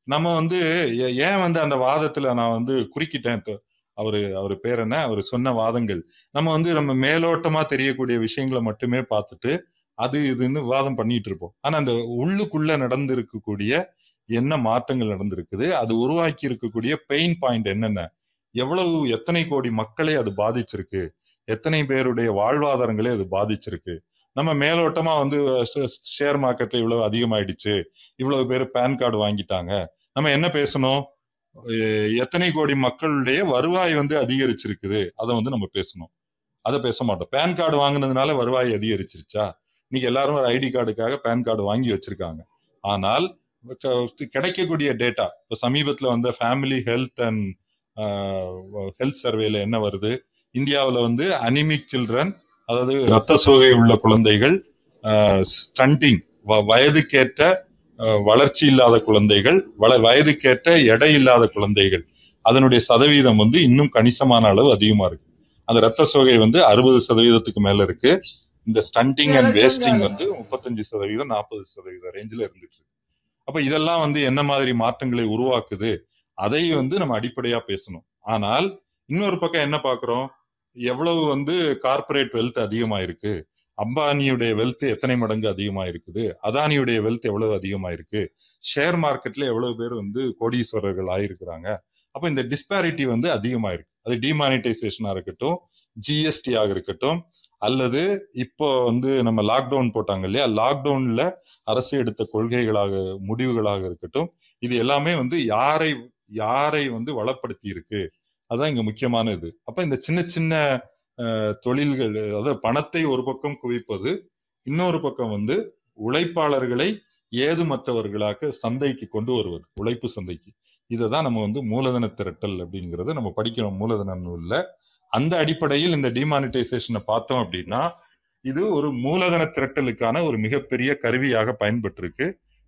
நம்ம வந்து ஏ- ஏன் வந்து அந்த வாதத்துல நான் வந்து குறுக்கிட்டேன்? அவரு அவர் பேர் என்ன? அவர் சொன்ன வாதங்கள். நம்ம வந்து நம்ம மேலோட்டமா தெரியக்கூடிய விஷயங்களை மட்டுமே பார்த்துட்டு அது இதுன்னு விவாதம் பண்ணிட்டு இருப்போம். ஆனா அந்த உள்ளுக்குள்ள நடந்திருக்கக்கூடிய என்ன மாற்றங்கள் நடந்திருக்குது? அது உருவாக்கி இருக்கக்கூடிய பெயின் பாயிண்ட் என்னென்ன? எவ்வளவு எத்தனை கோடி மக்களை அது பாதிச்சிருக்கு? எத்தனை பேருடைய வாழ்வாதாரங்களே அது பாதிச்சிருக்கு? நம்ம மேலோட்டமா வந்து ஷேர் மார்க்கெட்ல இவ்வளவு அதிகமாயிடுச்சு. இவ்வளவு பேர் பேன் கார்டு வாங்கிட்டாங்க. நம்ம என்ன பேசணும்? எத்தனை கோடி மக்களுடைய வருவாய் வந்து அதிகரிச்சிருக்குது? அதை வந்து நம்ம பேசணும். அதை பேச மாட்டோம். பேன் கார்டு வாங்கினதுனால வருவாய் அதிகரிச்சிருச்சா? இன்னைக்கு எல்லாரும் ஒரு ஐடி கார்டுக்காக பேன் கார்டு வாங்கி வச்சிருக்காங்க. ஆனால் க- கிடைக்கக்கூடிய டேட்டா இப்போ சமீபத்தில் வந்த ஃபேமிலி ஹெல்த் அண்ட் ஹெல்த் சர்வேல என்ன வருது? இந்தியாவில் வந்து அனிமிக் சில்ட்ரன் அதாவது ரத்த சோகை உள்ள குழந்தைகள் ஸ்டண்டிங் வயதுக்கேற்ற வளர்ச்சி இல்லாத குழந்தைகள் வள வயதுக்கேற்ற எடை இல்லாத குழந்தைகள் அதனுடைய சதவீதம் வந்து இன்னும் கணிசமான அளவு அதிகமா இருக்கு. அந்த ரத்த சோகை வந்து அறுபது சதவீதத்துக்கு மேல இருக்கு. இந்த ஸ்டண்டிங் அண்ட் வேஸ்டிங் வந்து முப்பத்தஞ்சு சதவீதம் நாற்பது சதவீதம் ரேஞ்சில் இருந்துட்டு இருக்கு. அப்ப இதெல்லாம் வந்து என்ன மாதிரி மாற்றங்களை உருவாக்குது? அதை வந்து நம்ம அடிப்படையா பேசணும். ஆனால் இன்னொரு பக்கம் என்ன பாக்குறோம்? எவ்வளவு வந்து கார்ப்பரேட் வெல்த் அதிகமா இருக்கு. அம்பானியுடைய வெல்த் எத்தனை மடங்கு அதிகமா இருக்குது அதானியுடைய வெல்த் எவ்வளவு அதிகமா இருக்கு ஷேர் மார்க்கெட்ல எவ்வளவு பேர் வந்து கோடீஸ்வரர்கள் ஆயிருக்கிறாங்க. அப்ப இந்த டிஸ்பாரிட்டி வந்து அதிகமா இருக்கு அது டிமானிட்டைசேஷனா இருக்கட்டும் ஜிஎஸ்டி ஆக இருக்கட்டும் அல்லது இப்போ வந்து நம்ம லாக்டவுன் போட்டாங்க இல்லையா? லாக்டவுன்ல அரசு எடுத்த கொள்கைகளாக முடிவுகளாக இருக்கட்டும் இது எல்லாமே வந்து யாரை யாரை வந்து வளப்படுத்தி இருக்கு அதான் இங்க முக்கியமான இது. அப்ப இந்த சின்ன சின்ன தொழில்கள் அதாவது பணத்தை ஒரு பக்கம் குவிப்பது இன்னொரு பக்கம் வந்து உழைப்பாளர்களை ஏதுமற்றவர்களாக சந்தைக்கு கொண்டு வருவது உழைப்பு சந்தைக்கு. இதை தான் நம்ம வந்து மூலதன திரட்டல் அப்படிங்கிறது நம்ம படிக்கிறோம். மூலதன நூல்ல அந்த அடிப்படையில் இந்த டிமானிட்டைசேஷனை பார்த்தோம் அப்படின்னா இது ஒரு மூலதன திரட்டலுக்கான ஒரு மிகப்பெரிய கருவியாக பயன்பட்டிருக்கு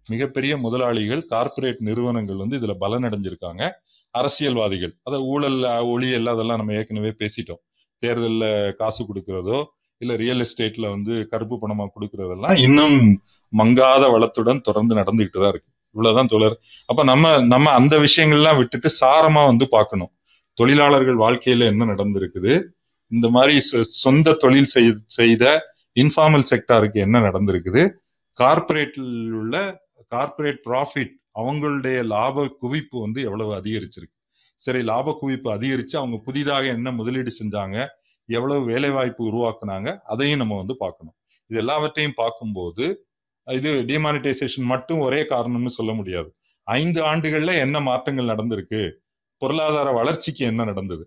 மிகப்பெரிய முதலாளிகள் கார்ப்பரேட் நிறுவனங்கள் வந்து இதுல பலனடைஞ்சிருக்காங்க. அரசியல்வாதிகள் அதாவது ஊழல் ஒளியல் அதெல்லாம் நம்ம ஏற்கனவே பேசிட்டோம். தேர்தலில் காசு கொடுக்கறதோ இல்ல ரியல் எஸ்டேட்ல வந்து கருப்பு பணமா கொடுக்கறதெல்லாம் இன்னும் மங்காத வளத்துடன் தொடர்ந்து நடந்துகிட்டு தான் இருக்கு. இவ்வளவுதான் தொடர் அப்ப நம்ம நம்ம அந்த விஷயங்கள்லாம் விட்டுட்டு சாரமா வந்து பார்க்கணும். தொழிலாளர்கள் வாழ்க்கையில என்ன நடந்திருக்குது? இந்த மாதிரி சொந்த தொழில் செய்- செய்த இன்ஃபார்மல் செக்டாருக்கு என்ன நடந்திருக்குது? கார்ப்பரேட்டில் உள்ள கார்ப்பரேட் ப்ராஃபிட் அவங்களுடைய லாப குவிப்பு வந்து எவ்வளவு அதிகரிச்சிருக்கு? சரி லாப குவிப்பு அதிகரிச்சு அவங்க புதிதாக என்ன முதலீடு செஞ்சாங்க எவ்வளவு வேலைவாய்ப்பு உருவாக்குனாங்க அதையும் நம்ம வந்து பார்க்கணும். இது எல்லாவற்றையும் பார்க்கும்போது இது டிமானிட்டைசேஷன் மட்டும் ஒரே காரணம்னு சொல்ல முடியாது. ஐந்து ஆண்டுகள்ல என்ன மாற்றங்கள் நடந்திருக்கு பொருளாதார வளர்ச்சிக்கு என்ன நடந்தது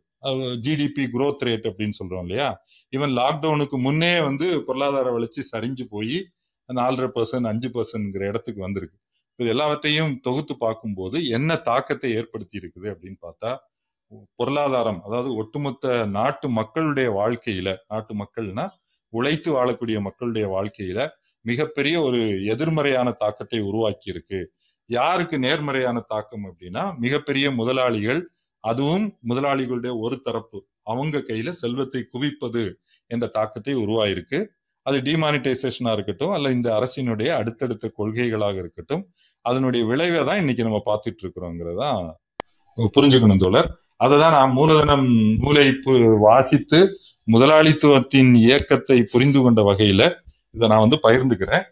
ஜிடிபி குரோத் ரேட் அப்படின்னு சொல்றோம் இல்லையா? ஈவன் லாக்டவுனுக்கு முன்னே வந்து பொருளாதார வளர்ச்சி சரிஞ்சு போய் நாலரை பர்சன்ட் அஞ்சு பர்சன்ட்ங்கிற இடத்துக்கு வந்திருக்கு. இது எல்லாவற்றையும் தொகுத்து பார்க்கும்போது என்ன தாக்கத்தை ஏற்படுத்தி இருக்குது அப்படின்னு பார்த்தா பொருளாதாரம் அதாவது ஒட்டுமொத்த நாட்டு மக்களுடைய வாழ்க்கையில நாட்டு மக்கள்னா உழைத்து வாழக்கூடிய மக்களுடைய வாழ்க்கையில மிகப்பெரிய ஒரு எதிர்மறையான தாக்கத்தை உருவாக்கி இருக்கு யாருக்கு நேர்மறையான தாக்கம் அப்படின்னா மிகப்பெரிய முதலாளிகள் அதுவும் முதலாளிகளுடைய ஒரு தரப்பு அவங்க கையில செல்வத்தை குவிப்பது என்ற தாக்கத்தை உருவாயிருக்கு. அது டிமானிட்டைசேஷனா இருக்கட்டும் அல்ல இந்த அரசினுடைய அடுத்தடுத்த கொள்கைகளாக இருக்கட்டும் அதனுடைய விளைவை தான் இன்னைக்கு நம்ம பார்த்துட்டு இருக்கிறோங்கிறதான் புரிஞ்சுக்கணும் தோழர். அதை தான் நான் மூலதனம் நூலை பு- வாசித்து முதலாளித்துவத்தின் இயக்கத்தை புரிந்து கொண்ட வகையில இதை நான் வந்து பகிர்ந்துக்கிறேன்.